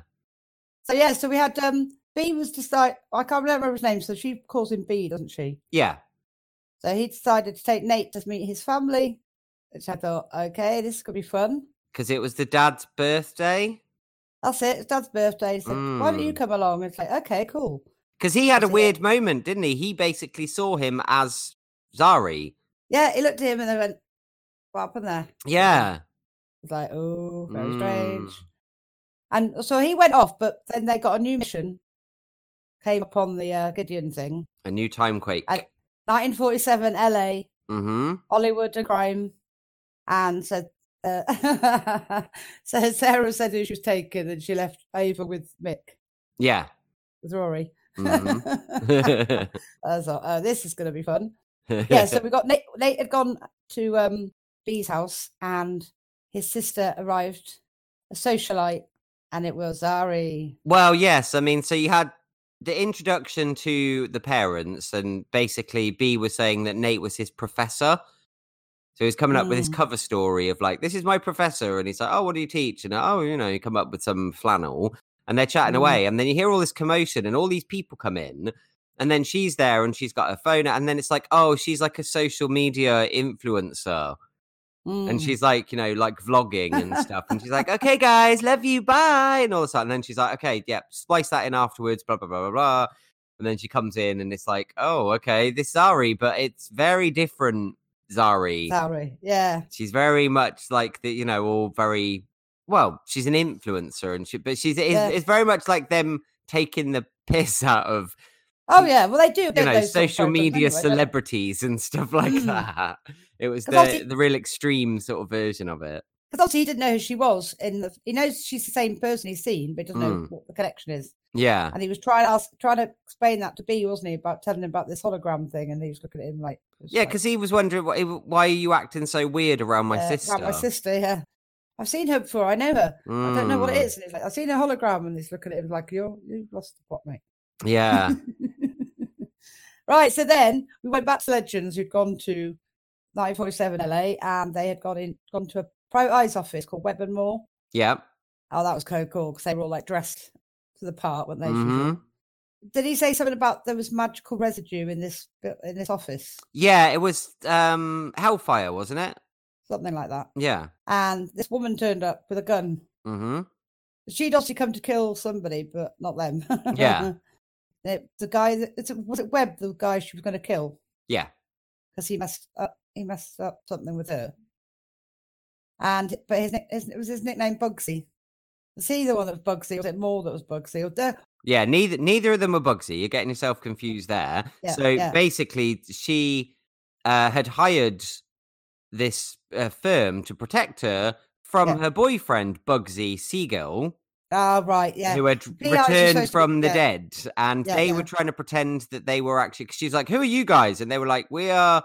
so yeah, so we had um B was just like I can't remember his name, so she calls him B, doesn't she? yeah So he decided to take Nate to meet his family, which I thought, okay, this could be fun. because it was the dad's birthday That's it. It's Dad's birthday. He said, "Why don't you Mm. come along?" It's like, okay, cool. because he had a That's it. weird moment didn't he he basically saw him as zari Yeah, he looked at him and they went, "What happened there?" yeah It's like, oh, very Mm. strange. And so he went off, but then they got a new mission. Came upon the uh, Gideon thing. a new time quake I- 1947 LA, mm-hmm Hollywood and crime, and said. Uh, so Sarah said who she was taken, and she left Ava with Mick, yeah with Rory. Mhm. I was like, oh, this is going to be fun. yeah, so we got Nate, Nate had gone to um B's house and his sister arrived, a socialite, and it was Ari. Well, yes. I mean, so you had the introduction to the parents, and basically B was saying that Nate was his professor. So he's coming up with his Mm. cover story of like, "This is my professor," and he's like, "Oh, what do you teach?" And oh, you know, you come up with some flannel, and they're chatting Mm. away, and then you hear all this commotion, and all these people come in, and then she's there, and she's got her phone, and then it's like, oh, she's like a social media influencer, and Mm. she's like, you know, like vlogging and stuff. And she's like, okay, guys, love you, bye. And all of a sudden, then she's like, okay, yeah, splice that in afterwards, blah, blah, blah, blah, blah. And then she comes in and it's like, oh, okay, this Zari, but it's very different Zari. Ari. Yeah, She's very much like the, you know, all very, well, she's an influencer and she, but she's, it's, Yeah. it's very much like them taking the piss out of, Oh yeah, well they do. you know, those sort of social media anyway, celebrities and stuff like Mm. that. It was the, the real extreme sort of version of it. Because obviously he didn't know who she was. In the, he knows she's the same person he's seen, but he doesn't know Mm. what the connection is. Yeah. And he was trying to ask, trying to explain that to B, wasn't he, about telling him about this hologram thing, and he was looking at him like, Yeah, like, because he was wondering why, why are you acting so weird around my uh, sister? about my sister. Yeah, I've seen her before. I know her. I don't know what it Mm. And he's like, I've seen a hologram, and he's looking at him like, you're you've lost the plot, mate. Yeah, right. So then we went back to Legends. Who'd gone to 1947 LA, and they had gone in, gone to a private eyes office called Webb and Moore. yeah. Oh, that was kind of cool because they were all like dressed to the part, weren't they? She hmm. Did he say something about there was magical residue in this in this office, Yeah, it was um Hellfire, wasn't it? something like that? Yeah. And this woman turned up with a gun. Mm-hmm. She'd obviously come to kill somebody, but not them. Yeah. the, the guy that was it Webb, the guy she was going to kill Yeah. because he messed up he messed up something with her. And but his, his it was his nickname Bugsy. Was he the one that was Bugsy? Or was it Moore that was Bugsy? Or the, Yeah, neither neither of them were Bugsy. You're getting yourself confused there. Yeah, so yeah. basically, she uh, had hired this uh, firm to protect her from Yeah. her boyfriend Bugsy Siegel, oh right, yeah. who had supposed returned be- from the dead, and they were trying to pretend that they were actually. 'cause she's like, "Who are you guys?" And they were like, "We are."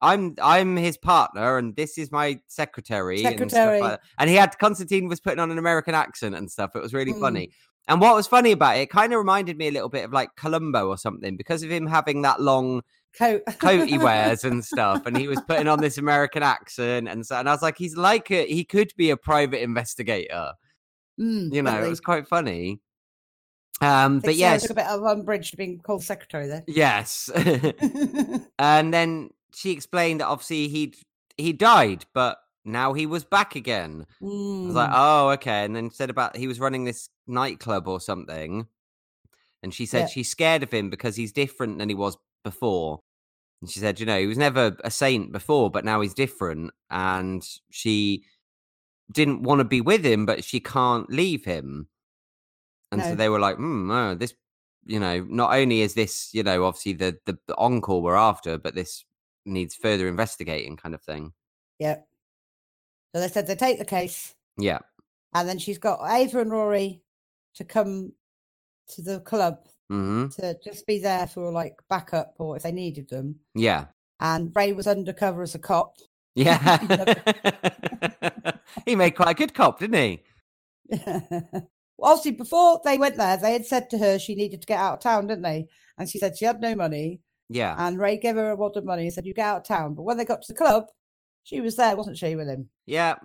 I'm I'm his partner, and this is my secretary, and stuff Secretary. like. And he had Constantine was putting on an American accent and stuff. It was really Mm. funny. And what was funny about it, it kind of reminded me a little bit of like Columbo or something because of him having that long Coat. coat he wears and stuff, and he was putting on this American accent, and so and I was like, he's like a, he could be a private investigator, Mm, you know. It was quite funny. Um, but yes, a bit of umbrage to being called secretary there. yes. and then she explained that obviously he'd he died, but now he was back again. I was like, Mm, oh, okay. And then said about he was running this nightclub or something. And she said Yeah. she's scared of him because he's different than he was before. And she said, you know, he was never a saint before, but now he's different. And she didn't want to be with him, but she can't leave him. And so they were like, hmm, oh, this, you know, not only is this, you know, obviously the, the, the encore we're after, but this needs further investigating kind of thing. yeah. So they said they take the case, Yeah. and then she's got Ava and Rory to come to the club hmm to just be there for like backup or if they needed them. Yeah. And Ray was undercover as a cop. Yeah. he made quite a good cop, didn't he? Well, Obviously, before they went there, they had said to her she needed to get out of town, didn't they? And she said she had no money. Yeah. And Ray gave her a wad of money and said, You get out of town. But when they got to the club, she was there, wasn't she, with him? Yeah.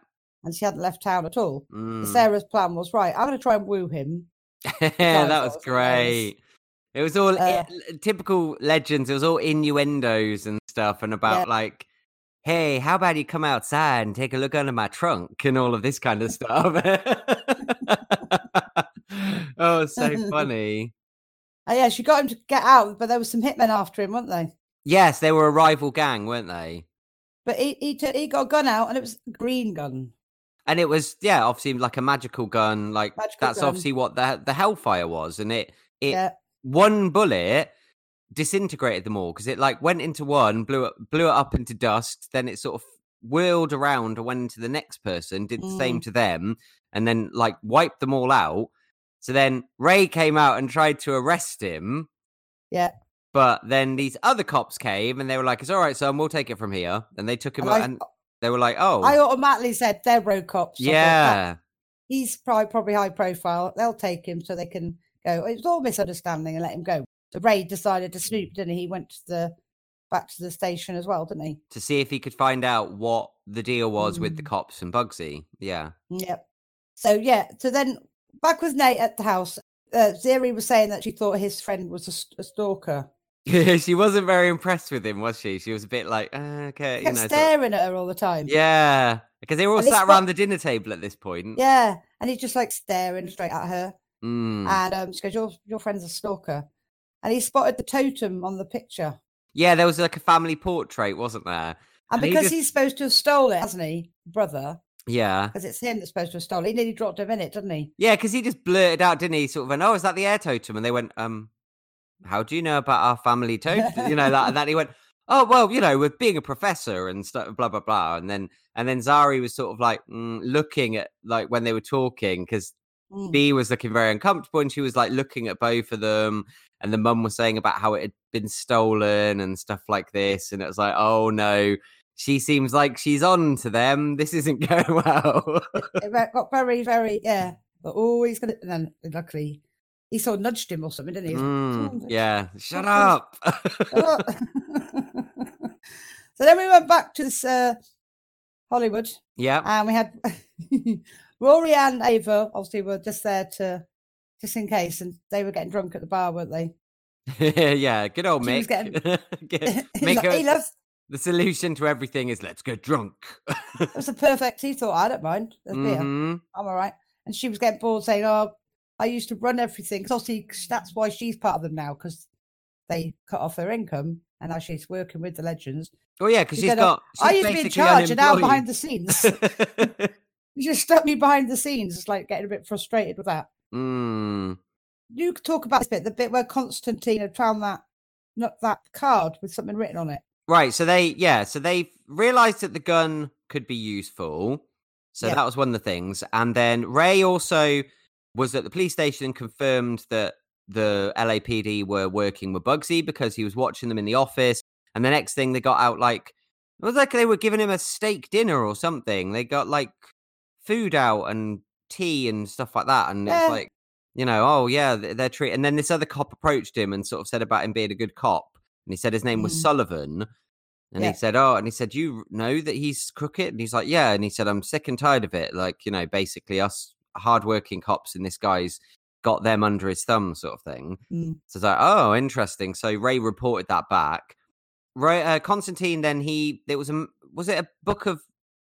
And she hadn't left town at all. Mm. Sarah's plan was right, I'm going to try and woo him. that that was was great. It was all Uh, i- typical legends. It was all innuendos and stuff, and about like, hey, how about you come outside and take a look under my trunk and all of this kind of stuff. oh, so funny. Oh, yeah, she got him to get out, but there was some hitmen after him, weren't they? Yes, they were a rival gang, weren't they? But he he, took, he got a gun out, and it was a green gun. And it was, yeah, obviously like a magical gun. Like Magical that's gun. obviously what the the Hellfire was, and it it yeah, one bullet disintegrated them all because it like went into one, blew it blew it up into dust, then it sort of whirled around and went into the next person, did the same Mm. to them, and then like wiped them all out. So then Ray came out and tried to arrest him, yeah. but then these other cops came and they were like, "It's all right, son, we'll take it from here." And they took him And out, I, and they were like, "Oh, I automatically said they're road cops. Yeah." he's probably, probably high profile. They'll take him so they can go. It was all misunderstanding and let him go. So Ray decided to snoop, didn't he? He went to the back to the station as well, didn't he? To see if he could find out what the deal was with the Mm. cops and Bugsy. Yeah. Yep. So yeah. So then back with Nate at the house. Uh, Zari was saying that she thought his friend was a, st- a stalker. she wasn't very impressed with him, was she? She was a bit like, "Ah, okay, you know. sort of- staring at her all the time. yeah, because they were all And sat around the dinner table at this point. Yeah. And he's just like staring straight at her. Mm. And um, she goes, your, your friend's a stalker. And he spotted the totem on the picture. yeah, there was like a family portrait, wasn't there? And And he because just- he's supposed to have stolen it, hasn't he, brother? Yeah, Because it's him that's supposed to have stolen. He nearly dropped in it, didn't he? yeah, because he just blurted out, didn't he? Sort of, went, "Oh, is that the air totem?" And they went, "Um, how do you know about our family totem?" you know that. And then he went, "Oh, well, you know, with being a professor and stuff, blah blah blah." And then and then Zari was sort of like mm, looking at like when they were talking because Mm. B was looking very uncomfortable and she was like looking at both of them. And the mum was saying about how it had been stolen and stuff like this. And it was like, oh no, she seems like she's on to them. This isn't going well. it got very, very, yeah. But oh, he's going to, And then luckily, he sort of nudged him or something, didn't he? He was like, Mm, yeah, shut up. So then we went back to this, uh, Hollywood yeah. and we had Rory and Ava obviously were just there to just in case and they were getting drunk at the bar weren't they yeah, good old She Mick. getting- Mick, he loves the solution to everything is let's get drunk. it was a perfect he thought I don't mind Mhm. I'm all right and she was getting bored saying oh I used to run everything because obviously that's why she's part of them now because they cut off her income and now she's working with the legends Oh yeah, because She she's uh, got. I used to be in charge and now behind the scenes you just stuck me behind the scenes it's like getting a bit frustrated with that mm. you could talk about this bit, the bit where Constantine had found that not that card with something written on it. Right. So they, yeah. So they realized that the gun could be useful. So Yeah. that was one of the things. And then Ray also was at the police station and confirmed that the LAPD were working with Bugsy because he was watching them in the office. And the next thing they got out like It was like they were giving him a steak dinner or something. They got like food out and tea and stuff like that, and Yeah. it's like, you know, oh yeah, they're treat. And then this other cop approached him and sort of said about him being a good cop, and he said his name was Mm. Sullivan. And Yeah. he said, "Oh," and he said, "You know that he's crooked?" And he's like, "Yeah." And he said, "I'm sick and tired of it. Like, you know, basically us hardworking cops, and this guy's got them under his thumb, sort of thing." Mm. So it's like, "Oh, interesting." So Ray reported that back. Ray, uh, Constantine, then he there was a was it a book of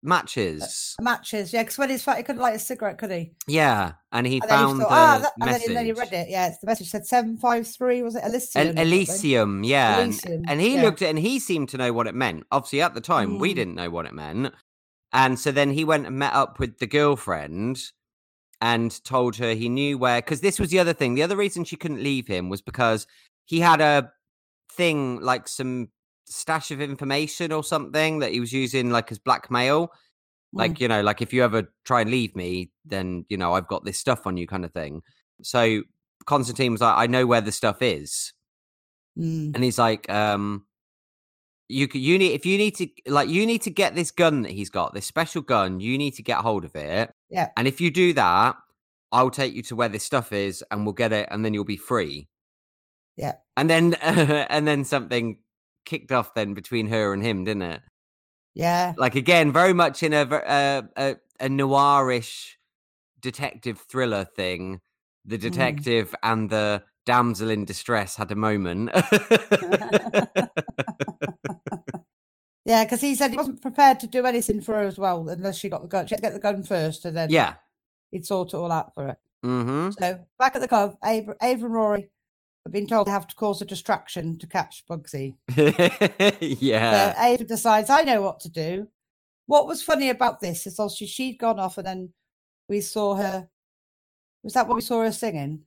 matches? Matches, yeah, because when he's fat, he couldn't light a cigarette, could he? Yeah, and he And then he found thought, the ah, that, and, then, message. and then he read it. Yeah, it's the message said seven five three. Was it Elysium? El- Elysium, yeah. and- Elysium, And, he yeah. looked at it and he seemed to know what it meant. Obviously, at the time, we Mm. didn't know what it meant. And so then he went and met up with the girlfriend and told her he knew where. Because this was the other thing. The other reason she couldn't leave him was because he had a thing, like some stash of information or something that he was using, like as blackmail. Mm. Like, you know, like if you ever try and leave me, then, you know, I've got this stuff on you kind of thing. So Constantine was like, I know where the stuff is Mm. and he's like um you you need if you need to like you need to get this gun that he's got this special gun you need to get hold of it Yeah. and if you do that i'll take you to where this stuff is and we'll get it and then you'll be free Yeah. and then and then something kicked off then between her and him didn't it? Yeah, like again very much in a uh, a, a noirish detective thriller thing. The detective and the damsel in distress had a moment. Yeah, because he said he wasn't prepared to do anything for her as well unless she got the gun. She had to get the gun first, and then yeah. he'd sort it all out for her. hmm So back at the club, Ava and Rory have been told they have to cause a distraction to catch Bugsy. yeah So Ava decides, I know what to do. What was funny about this is obviously she'd gone off, and then we saw her. Was that what we saw her singing?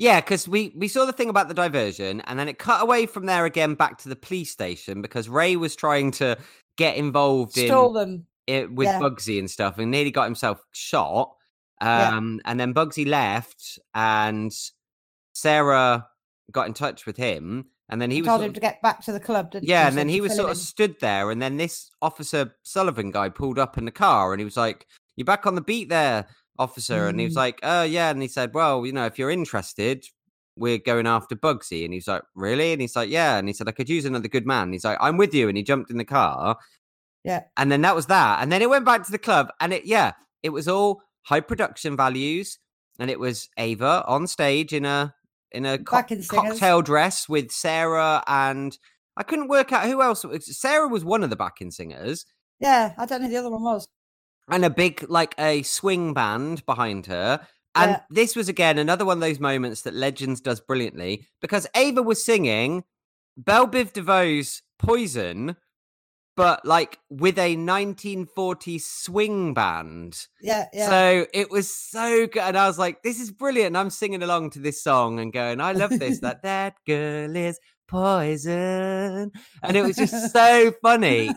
yeah because we we saw the thing about the diversion and then it cut away from there again back to the police station because ray was trying to get involved Stole in them. it with Yeah. bugsy and stuff and nearly got himself shot Yeah. um and then bugsy left and sarah got in touch with him and then he told him of- to get back to the club, didn't Yeah, and then he was sort of in. stood there, and then this officer Sullivan guy pulled up in the car, and he was like, "You're back on the beat there, officer." And he was Mm. like, "Oh yeah," and he said, "Well, you know, if you're interested, we're going after Bugsy." And he's like, "Really?" And he's like, "Yeah." And he said, "I could use another good man." And he's like, "I'm with you," and he jumped in the car. Yeah. And then that was that, and then it went back to the club, and it yeah, it was all high production values, and it was Ava on stage in a in a co- cocktail dress with Sarah and I couldn't work out who else. was. Sarah was one of the backing singers, Yeah, I don't know who the other one was. and a big like a swing band behind her. And Yeah. this was again another one of those moments that Legends does brilliantly because Ava was singing Belle Biv DeVoe's Poison, but like with a 1940 swing band. Yeah, yeah. So it was so good. And I was like, this is brilliant. And I'm singing along to this song and going, I love this. that that girl is poison. And it was just so funny.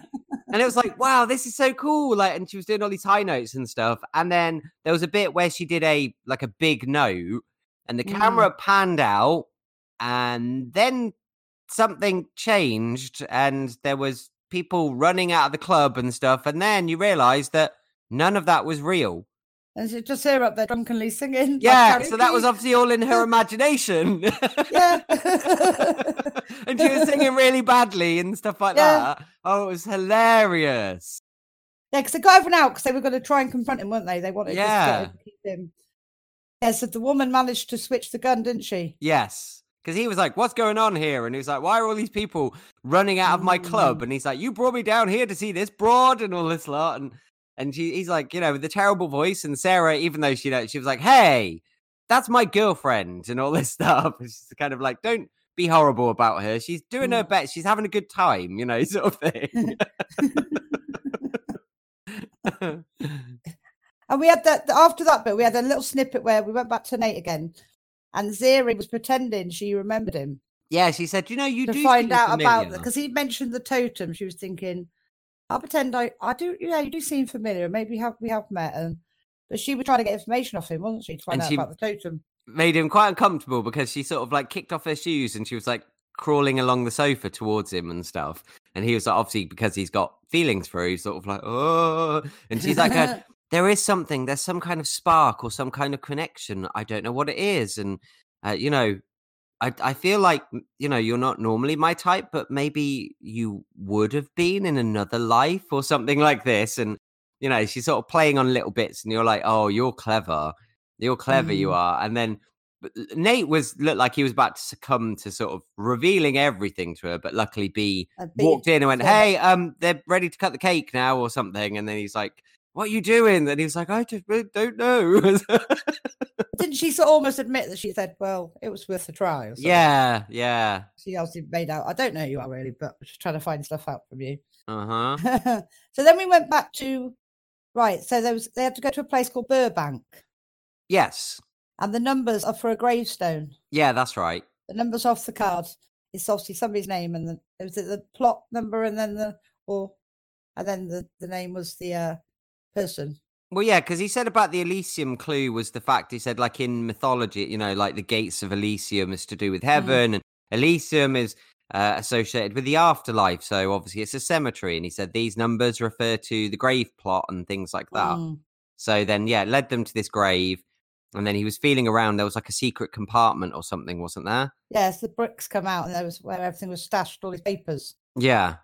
And it was like, wow, this is so cool. Like, and she was doing all these high notes and stuff. And then there was a bit where she did a like a big note, and the Mm. camera panned out, and then something changed, and there was people running out of the club and stuff. And then you realize that none of that was real. and she just her up there drunkenly singing. like Yeah, so that was obviously all in her imagination. Yeah. and she was singing really badly and stuff like Yeah. that. Oh, it was hilarious. Yeah, because they got everyone out because they were going to try and confront him, weren't they? They wanted Yeah. to keep him. Yeah, so the woman managed to switch the gun, didn't she? Yes. Because he was like, What's going on here? And he was like, Why are all these people running out of my club? Mm. And he's like, You brought me down here to see this broad and all this lot. And and she, he's like, you know, with the terrible voice. And Sarah, even though she know, she was like, Hey, that's my girlfriend and all this stuff. And she's kind of like, Don't be horrible about her. She's doing her Mm. best. She's having a good time, you know, sort of thing. And we had that after that bit, we had a little snippet where we went back to Nate again, and Zari was pretending she remembered him yeah, she said, You know, you to do find out about familiar." because he mentioned the totem. She was thinking, "I'll pretend I, I do. Yeah, you do seem familiar. Maybe have we have met." And but she was trying to get information off him, wasn't she, to find And out about the totem? made him quite uncomfortable because she sort of like kicked off her shoes and she was like crawling along the sofa towards him and stuff. And he was like, obviously because he's got feelings for her, he's sort of like, oh. And she's like, there is something, there's some kind of spark or some kind of connection. I don't know what it is. And, uh, you know, I, I feel like, you know, you're not normally my type, but maybe you would have been in another life or something like this. And, you know, she's sort of playing on little bits and you're like, oh, you're clever. You're clever, you Mm. are. And then Nate was looked like he was about to succumb to sort of revealing everything to her, but luckily B walked in and went, "Hey, um, they're ready to cut the cake now, or something." And then he's like, "What are you doing?" And he was like, "I just don't know." Didn't she sort of almost admit that she said, "Well, it was worth a try"? Or yeah, yeah, She obviously made out. I don't know who you are really, but I'm just trying to find stuff out from you. uh huh. so then we went back to right. So there was they had to go to a place called Burbank, Yes, and the numbers are for a gravestone. yeah, that's right. The numbers off the card. It's obviously somebody's name, and the it was it the plot number, and then the or and then the the name was the uh person. Well, yeah, because he said about the Elysium clue was the fact he said, like in mythology, you know, like the gates of Elysium is to do with heaven, and Elysium is uh, associated with the afterlife. So obviously, it's a cemetery. And he said these numbers refer to the grave plot and things like that. Mm. So then, yeah, led them to this grave, and then he was feeling around. There was like a secret compartment or something, wasn't there? Yes, the bricks come out, and there was where everything was stashed, all his papers. Yeah.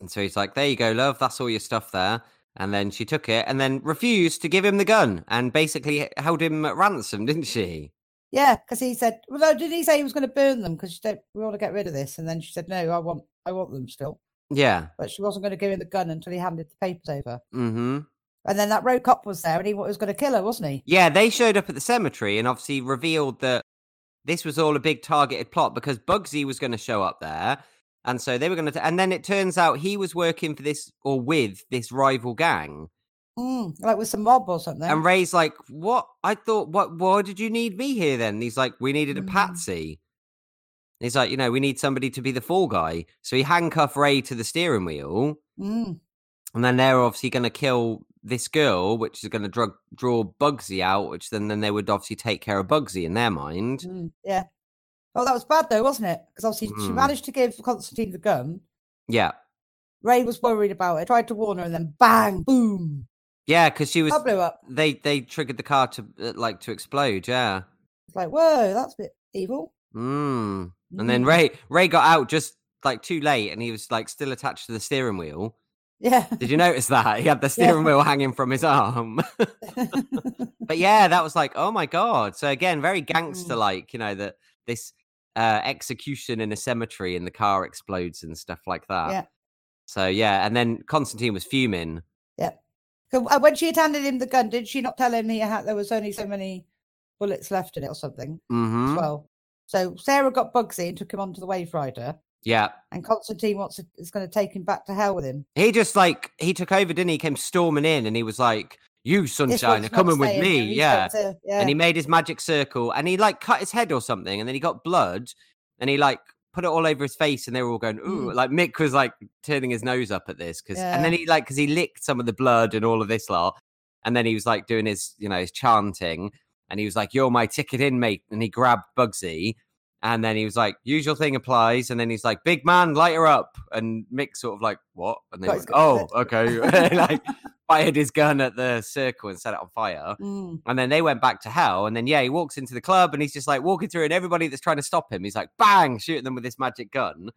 And so he's like, "There you go, love. That's all your stuff there." And then she took it and then refused to give him the gun and basically held him at ransom, didn't she? Yeah, because he said, "Well, did he say he was going to burn them? Because we want to get rid of this." And then she said, "No, I want, I want them still." Yeah. But she wasn't going to give him the gun until he handed the papers over. Mm-hmm. And then that road cop was there, and he was going to kill her, wasn't he? Yeah, they showed up at the cemetery and obviously revealed that this was all a big targeted plot because Bugsy was going to show up there. And so they were going to, and then it turns out he was working for this or with this rival gang. Mm, like with some mob or something. And Ray's like, "What? I thought, what? Why did you need me here then?" And he's like, "We needed a Mm. patsy." And he's like, "You know, we need somebody to be the fall guy." So he handcuffed Ray to the steering wheel, Mm, and then they're obviously going to kill this girl, which is going to drug, draw Bugsy out, which then then they would obviously take care of Bugsy in their mind. mm, yeah. Oh, that was bad though, wasn't it? Because obviously she Mm. managed to give Constantine the gun. Yeah, Ray was worried about it, tried to warn her, and then bang, boom, yeah, because she was. that blew up. They they triggered the car to uh, like to explode. Yeah. It's like, whoa, that's a bit evil. Mm. And then Mm. Ray Ray got out just like too late, and he was like still attached to the steering wheel. Yeah. Did you notice that? He had the Yeah. steering wheel hanging from his arm. but yeah, that was like, oh my god. So again, very gangster like, you know, that this uh execution in a cemetery and the car explodes and stuff like that. Yeah. So yeah, and then Constantine was fuming. Yeah. uh, when she had handed him the gun, did she not tell him he had there was only so many bullets left in it or something hmm as well? So Sarah got Bugsy and took him onto the Wave Rider, Yeah. and Constantine wants to, is going to take him back to hell with him. He just like he took over, didn't he? He came storming in and he was like, You sunshine are coming with me. Yeah. to- yeah. and he made his magic circle and he like cut his head or something and then he got blood and he like put it all over his face and they were all going ooh Mm. like mick was like turning his nose up at this because and then he like because he licked some of the blood and all of this lot and then he was like doing his you know his chanting and he was like you're my ticket in mate and he grabbed bugsy and then he was like usual thing applies and then he's like big man light her up and mick sort of like what and then went, oh okay like fired his gun at the circle and set it on fire Mm, and then they went back to hell. And then, yeah, he walks into the club and he's just like walking through, and everybody that's trying to stop him, he's like, bang, shooting them with this magic gun.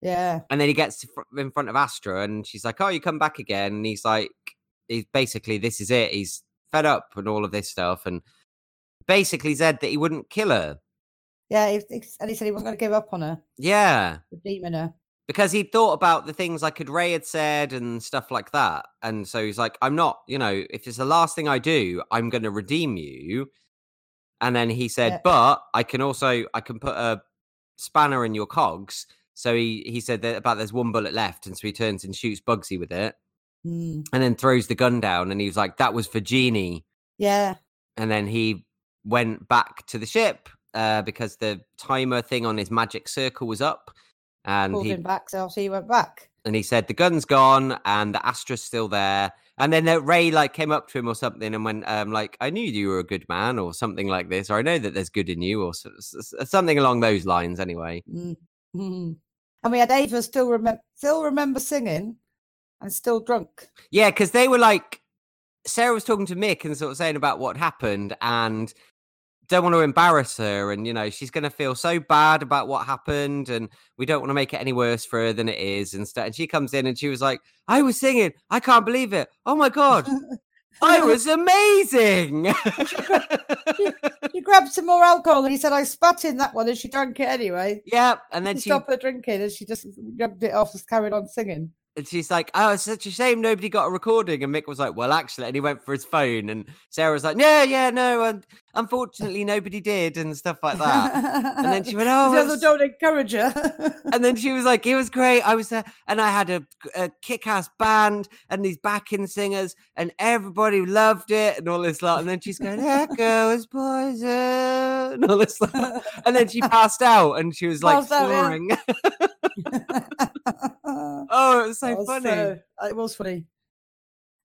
yeah. And then he gets in front of Astra and she's like, oh, you come back again. And he's like, he's basically, this is it. He's fed up and all of this stuff. And basically said that he wouldn't kill her. Yeah, he, he- and he said he wasn't going to give up on her, Yeah. redeeming her. Because he thought about the things like Ray had said and stuff like that. And so he's like, I'm not, you know, if it's the last thing I do, I'm going to redeem you. And then he said, Yeah. but I can also, I can put a spanner in your cogs. So he, he said that about there's one bullet left. And so he turns and shoots Bugsy with it Mm, and then throws the gun down. And he was like, that was for Genie. yeah, And then he went back to the ship uh, because the timer thing on his magic circle was up. And pulled he him back, so he went back. and he said the gun's gone and the Astra's still there. And then uh, Ray like came up to him or something and went um like I knew you were a good man or something like this or I know that there's good in you or something along those lines anyway. Mm, mm. And we had Ava still remember still remember singing and still drunk. Yeah, because they were like, Sarah was talking to Mick and sort of saying about what happened and don't want to embarrass her. And, you know, she's going to feel so bad about what happened. And we don't want to make it any worse for her than it is. And, st- and she comes in and she was like, I was singing. I can't believe it. Oh my God. I was amazing. she, she, grabbed some more alcohol and he said, I spat in that one and she drank it anyway. Yeah. And then she, she stopped her drinking and she just rubbed it off and carried on singing and she's like, "Oh, it's such a shame nobody got a recording." And Mick was like, "Well, actually," and he went for his phone, and Sarah was like, "Yeah, yeah, no, and unfortunately nobody did," and stuff like that. and then she went, "Oh, was... don't encourage her." and then she was like, "It was great. I was there, and I had a, a kick-ass band and these backing singers, and everybody loved it, and all this lot." And then she's going, "Echo is poison," and all this lot. And then she passed out, and she was like snoring. oh, it was so was funny. So, it was funny.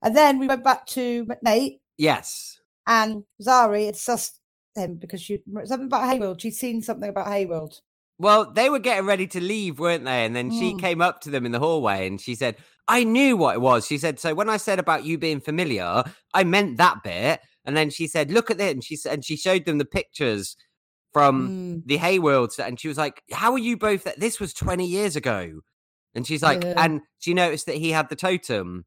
And then we went back to Nate. Yes. And Zari had sussed him because she something about Hayworld. She'd seen something about Hayworld. Well, they were getting ready to leave, weren't they? And then mm. she came up to them in the hallway and she said, I knew what it was. She said, So when I said about you being familiar, I meant that bit. And then she said, Look at it. And she said, and she showed them the pictures from mm. the Hayworld. And she was like, How are you both? That This was 20 years ago. And she's like, yeah. and she noticed that he had the totem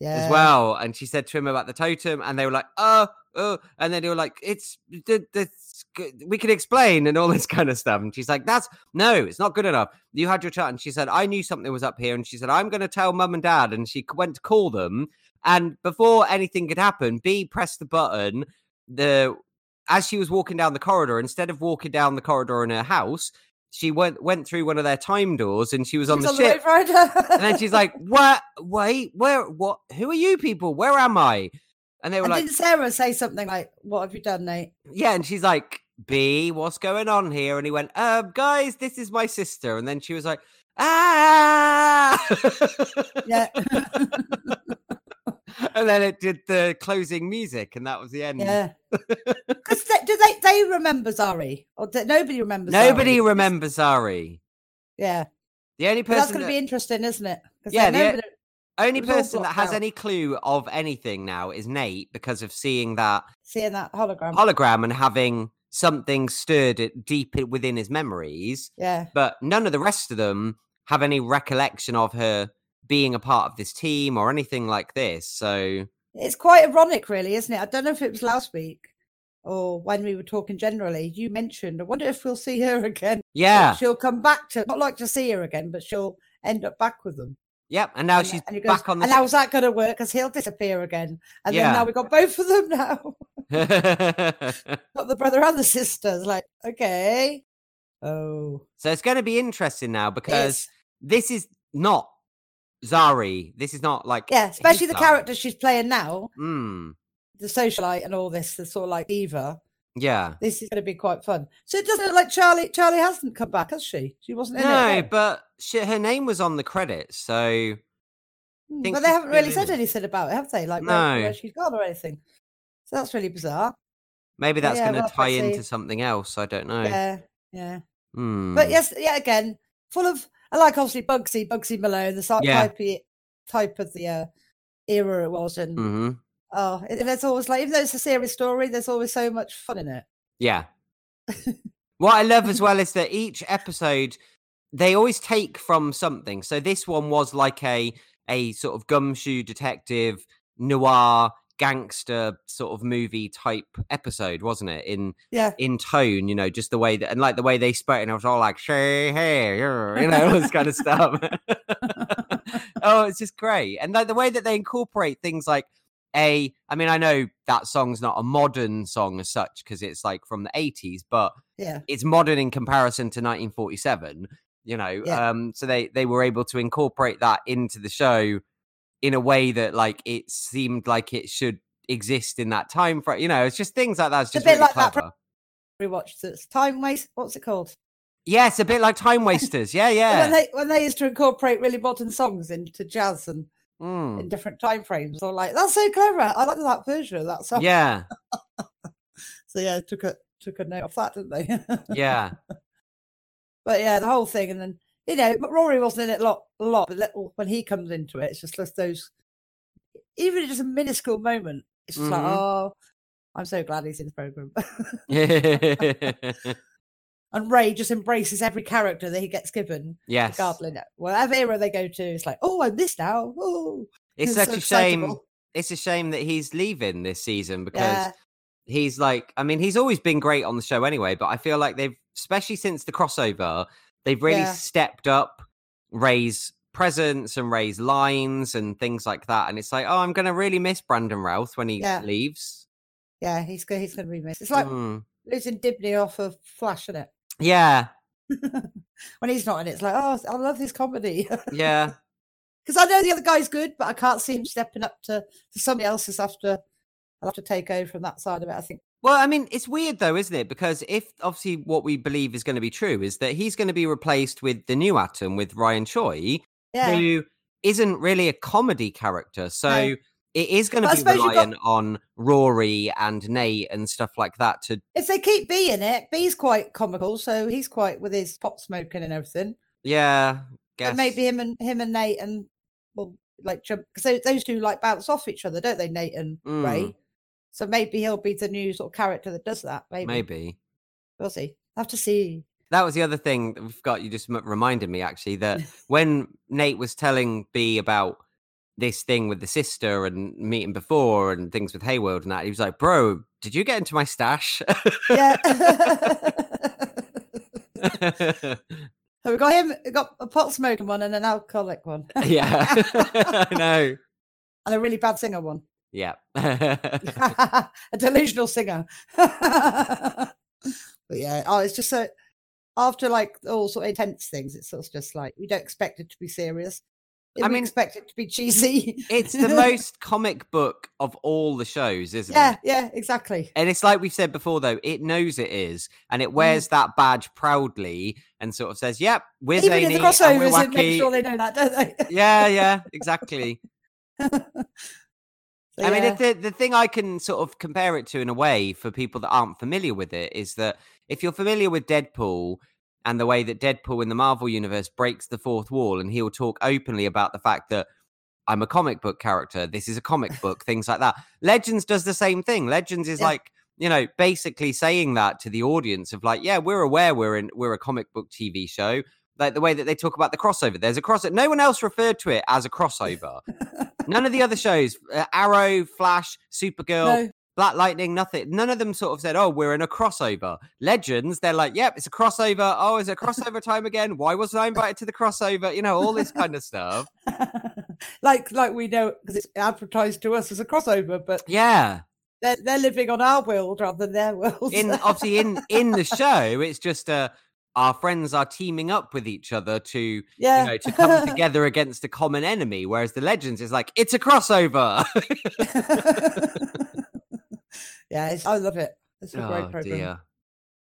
yeah. as well. And she said to him about the totem, and they were like, oh, oh. And then they were like, it's, it's, we can explain and all this kind of stuff. And she's like, that's no, it's not good enough. You had your chat. And she said, I knew something was up here. And she said, I'm going to tell mum and dad. And she went to call them. And before anything could happen, B pressed the button. The as she was walking down the corridor, instead of walking down the corridor in her house, she went went through one of their time doors and she was on was the on ship. The and then she's like, "What? Wait, where? What? Who are you people? Where am I?" And they were and like, "Did Sarah say something like, what have you done, Nate?" Yeah, and she's like, "B, what's going on here?" And he went, "Um, guys, this is my sister." And then she was like, "Ah!" yeah. and then it did the closing music, and that was the end. Yeah. Because they, do they they remember Zari, or do, nobody remembers? Nobody Zari. remembers Zari. Yeah. The only person that's going to that... be interesting, isn't it? Yeah. The only person that has out. any clue of anything now is Nate because of seeing that seeing that hologram hologram and having something stirred deep within his memories. Yeah. But none of the rest of them have any recollection of her being a part of this team or anything like this. So it's quite ironic, really, isn't it? I don't know if it was last week or when we were talking generally. You mentioned, I wonder if we'll see her again. Yeah, she'll come back to not like to see her again, but she'll end up back with them. Yep, and now and, uh, she's and goes, back on. The... And how's that going to work? Because he'll disappear again, and yeah. then now we've got both of them now. got the brother and the sisters. Like, okay, oh, so it's going to be interesting now because this is not Zari. This is not like yeah, especially the character she's playing now. Mm. The socialite and all this, the sort of like Eva. Yeah, this is going to be quite fun. So it doesn't look like Charlie. Charlie hasn't come back, has she? She wasn't in no, it. No, but she, her name was on the credits, so. Hmm, but they haven't really said anything about it, have they? Like no. where, where she's gone or anything. So that's really bizarre. Maybe that's yeah, going to tie into something else. I don't know. Yeah, yeah. Mm. But yes, yeah. Again, full of I like obviously Bugsy, Bugsy Malone, the sort yeah. type, of, type of the uh, era it was, and mm-hmm. oh, it, there's always like even though it's a serious story, there's always so much fun in it. Yeah. what I love as well is that each episode they always take from something. So this one was like a a sort of gumshoe detective noir gangster sort of movie type episode, wasn't it? In yeah, in tone, you know, just the way that and like the way they spoke, and I was all like, "Hey, hey," you know, all this kind of stuff. oh, it's just great, and like the way that they incorporate things like a. I mean, I know that song's not a modern song as such because it's like from the eighties, but yeah, it's modern in comparison to 1947. You know, yeah. um, so they they were able to incorporate that into the show in a way that like it seemed like it should exist in that time frame. You know, it's just things like that. It's just a bit really like clever. that. Rewatched it's time waste. What's it called? Yes, a bit like Time Wasters. Yeah, yeah. when they when they used to incorporate really modern songs into jazz and mm. in different time frames, or like that's so clever. I like that version of that song. Yeah. so yeah, took a took a note of that, didn't they? yeah. But yeah, the whole thing, and then you know, but Rory wasn't in it a lot, a lot, but little when he comes into it, it's just like those, even just a minuscule moment. It's just like, Mhm. oh, I'm so glad he's in the program. and Ray just embraces every character that he gets given, Yes, regardless. Whatever era they go to, it's like, oh, I'm this now. Oh, It's It's such so a shame. It's a shame that he's leaving this season because yeah, he's like, I mean, he's always been great on the show anyway, but I feel like they've, especially since the crossover, they've really Yeah. stepped up Ray's presence and Ray's lines and things like that. And it's like, oh, I'm going to really miss Brandon Routh when he Yeah. leaves. yeah, he's go- he's going to be missed. It's like Mm. losing Dibney off of Flash, isn't it? Yeah. when he's not in it, it's like, oh, I love this comedy. Yeah. Because I know the other guy's good, but I can't see him stepping up to, to somebody else's after. I'll have to take over from that side of it. I think. Well, I mean, it's weird though, isn't it? Because if obviously what we believe is going to be true is that he's going to be replaced with the new Atom with Ryan Choi, Yeah, who isn't really a comedy character. So No. it is going to But be you've got- relying on Rory and Nate and stuff like that to if they keep B in it, B's quite comical, so he's quite with his pot smoking and everything. yeah, guess But maybe him and him and Nate and well, like because those, those two like bounce off each other, don't they? Nate and Mm. Ray. So maybe he'll be the new sort of character that does that. Maybe, maybe. we'll see. Have to see. That was the other thing that we've got. You just reminded me actually that when Nate was telling B about this thing with the sister and meeting before and things with Heyworld and that, he was like, "Bro, did you get into my stash?" Yeah. so we got him. We got a pot smoking one and an alcoholic one. yeah, I know. and a really bad singer one. Yeah, a delusional singer. but yeah, oh, it's just so after like all sort of intense things, it's sort of just like we don't expect it to be serious. I we mean, expect it to be cheesy. it's the most comic book of all the shows, isn't yeah, it? yeah, yeah, exactly. And it's like we've said before, though, it knows it is, and Mm. it wears that badge proudly, and sort of says, "Yep, we're Even zany the and we're crossovers, it makes sure they know that, don't they? yeah, yeah, exactly. I mean, yeah. the the thing I can sort of compare it to in a way for people that aren't familiar with it is that if you're familiar with Deadpool and the way that Deadpool in the Marvel universe breaks the fourth wall, and he'll talk openly about the fact that I'm a comic book character, this is a comic book, things like that. Legends does the same thing. Legends is Yeah. like you know basically saying that to the audience of like, yeah, we're aware we're in we're a comic book TV show. Like the way that they talk about the crossover, there's a crossover. No one else referred to it as a crossover. None of the other shows, uh, Arrow, Flash, Supergirl, no, Black Lightning, nothing. None of them sort of said, "Oh, we're in a crossover." Legends, they're like, "Yep, it's a crossover." Oh, is it crossover time again? Why wasn't I invited to the crossover? You know, all this kind of stuff. like like we know because it's advertised to us as a crossover, but Yeah, they're, they're living on our world rather than their world. in obviously in in the show, it's just uh, our friends are teaming up with each other to yeah, you know to come together against a common enemy. Whereas the Legends is like, it's a crossover. yeah, it's, I love it. It's a great oh program. dear,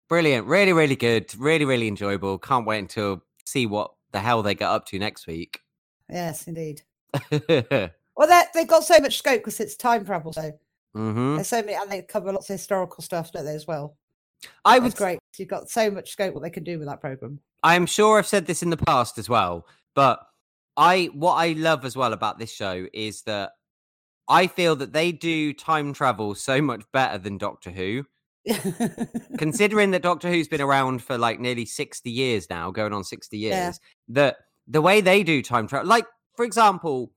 brilliant, really, really good, really, really enjoyable. Can't wait until see what the hell they get up to next week. Yes, indeed. Well, they they've got so much scope because it's time travel. So Mm-hmm. there's so many, and they cover lots of historical stuff, don't they, as well? I was great. You've got so much scope what they can do with that program. I'm sure I've said this in the past as well, but I what I love as well about this show is that I feel that they do time travel so much better than Doctor Who. Considering that Doctor Who's been around for like nearly 60 years now, going on 60 years, Yeah. that the way they do time travel, like for example,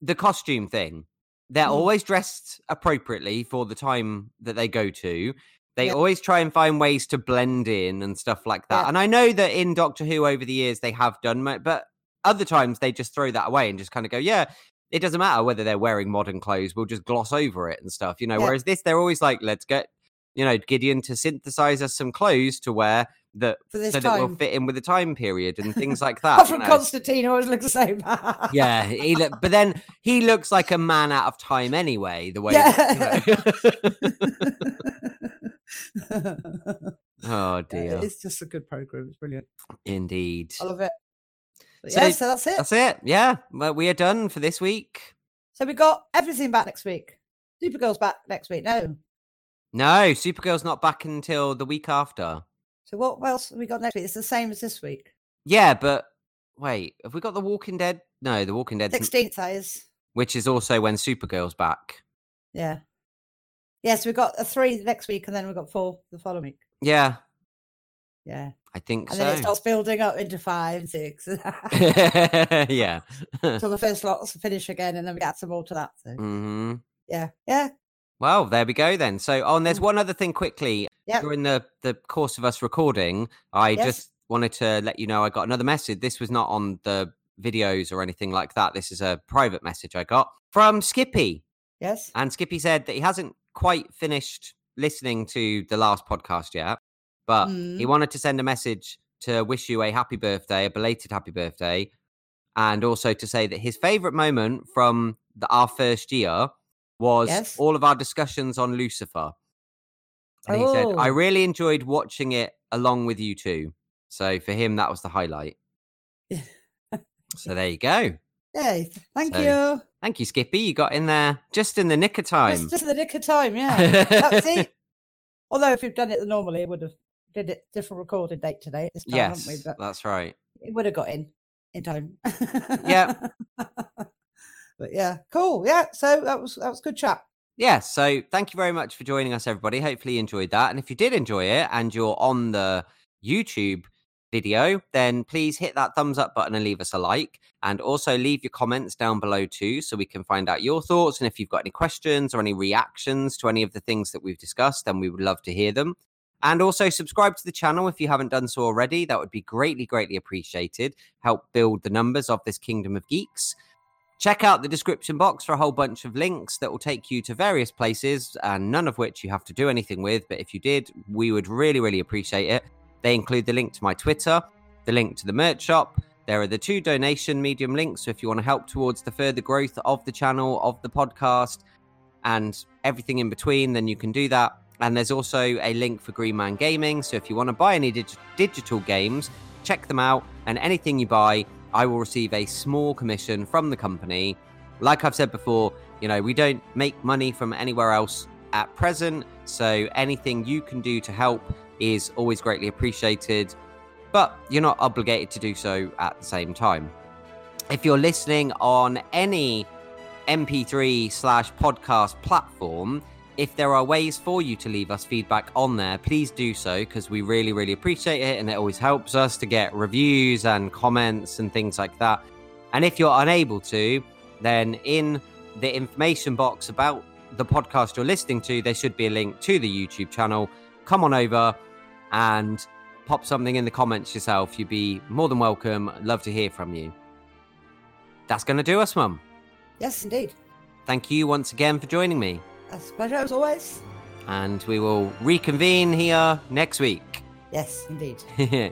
the costume thing, they're Mm. always dressed appropriately for the time that they go to. They Yeah. always try and find ways to blend in and stuff like that. Yeah. And I know that in Doctor Who over the years they have done, but other times they just throw that away and just kind of go, yeah, it doesn't matter whether they're wearing modern clothes. We'll just gloss over it and stuff, you know. Yeah. Whereas this, they're always like, let's get, you know, Gideon to synthesize us some clothes to wear that so that will fit in with the time period and things like that. Apart you from know. Constantine, always looks the same. Yeah, he look, but then he looks like a man out of time anyway. The way, Yeah. you know. oh dear, It's just a good program. It's brilliant. indeed. I love it. But So yeah, so that's it. That's it. Yeah, well, we are done for this week. So we got everything back next week. Supergirl's back next week. No. No, Supergirl's not back until the week after. So what else have we got next week? It's the same as this week. Yeah, but wait, have we got the Walking Dead? No, the Walking Dead, Sixteenth that is. which is also when Supergirl's back. Yeah. Yes, we've got a three next week, and then we've got four the following week. Yeah, Yeah, I think and so. then it starts building up into five, six, yeah. yeah. the first lots finish again, and then we get some more to that. So hmm yeah, yeah, Well, there we go then. So, oh, there's Mm. one other thing quickly. Yep. During the the course of us recording, I Yes. just wanted to let you know I got another message. This was not on the videos or anything like that. This is a private message I got from Skippy. yes, And Skippy said that he hasn't quite finished listening to the last podcast yet, but he Mm. wanted to send a message to wish you a happy birthday, a belated happy birthday, and also to say that his favorite moment from the, our first year was Yes. all of our discussions on Lucifer. And he said, I Oh. really enjoyed watching it along with you too. So for him, that was the highlight. So there you go. Yay! Thank So, you. Thank you, Skippy. You got in there just in the nick of time. Just, just in the nick of time, yeah. That's it. Although if you've done it normally, it would have did it different recording date today. This time, yes, we? But that's right. it would have got in in time. Yep. but yeah, cool. Yeah, so that was that was good chat. Yeah, so thank you very much for joining us, everybody. Hopefully, you enjoyed that. And if you did enjoy it and you're on the YouTube video, then please hit that thumbs up button and leave us a like. And also leave your comments down below too, so we can find out your thoughts. And if you've got any questions or any reactions to any of the things that we've discussed, then we would love to hear them. And also subscribe to the channel if you haven't done so already. That would be greatly, greatly appreciated. Help build the numbers of this kingdom of geeks. Check out the description box for a whole bunch of links that will take you to various places, and none of which you have to do anything with. But if you did, we would really, really appreciate it. They include the link to my Twitter, the link to the merch shop. There are the two donation medium links. So if you want to help towards the further growth of the channel, of the podcast, and everything in between, then you can do that. And there's also a link for Green Man Gaming. So if you want to buy any dig- digital games, check them out. And anything you buy, I will receive a small commission from the company. Like I've said before, you know, we don't make money from anywhere else at present. So anything you can do to help is always greatly appreciated. But you're not obligated to do so at the same time. If you're listening on any MP3 slash podcast platform, if there are ways for you to leave us feedback on there, please do so because we really, really appreciate it and it always helps us to get reviews and comments and things like that. And if you're unable to, then in the information box about the podcast you're listening to, there should be a link to the YouTube channel. Come on over and pop something in the comments yourself. You'd be more than welcome. Love to hear from you. That's going to do us, Mum. Yes, indeed. Thank you once again for joining me. That's a pleasure as always. And we will reconvene here next week. Yes, indeed.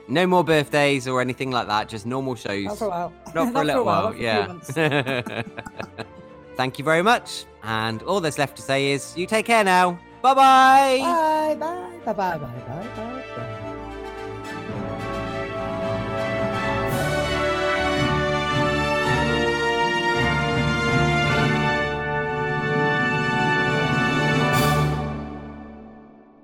no more birthdays or anything like that, just normal shows. Not for a while. Not for a little while, not for a few yeah. Thank you very much. And all that's left to say is you take care now. Bye-bye. Bye, bye, bye, bye, bye, bye, bye.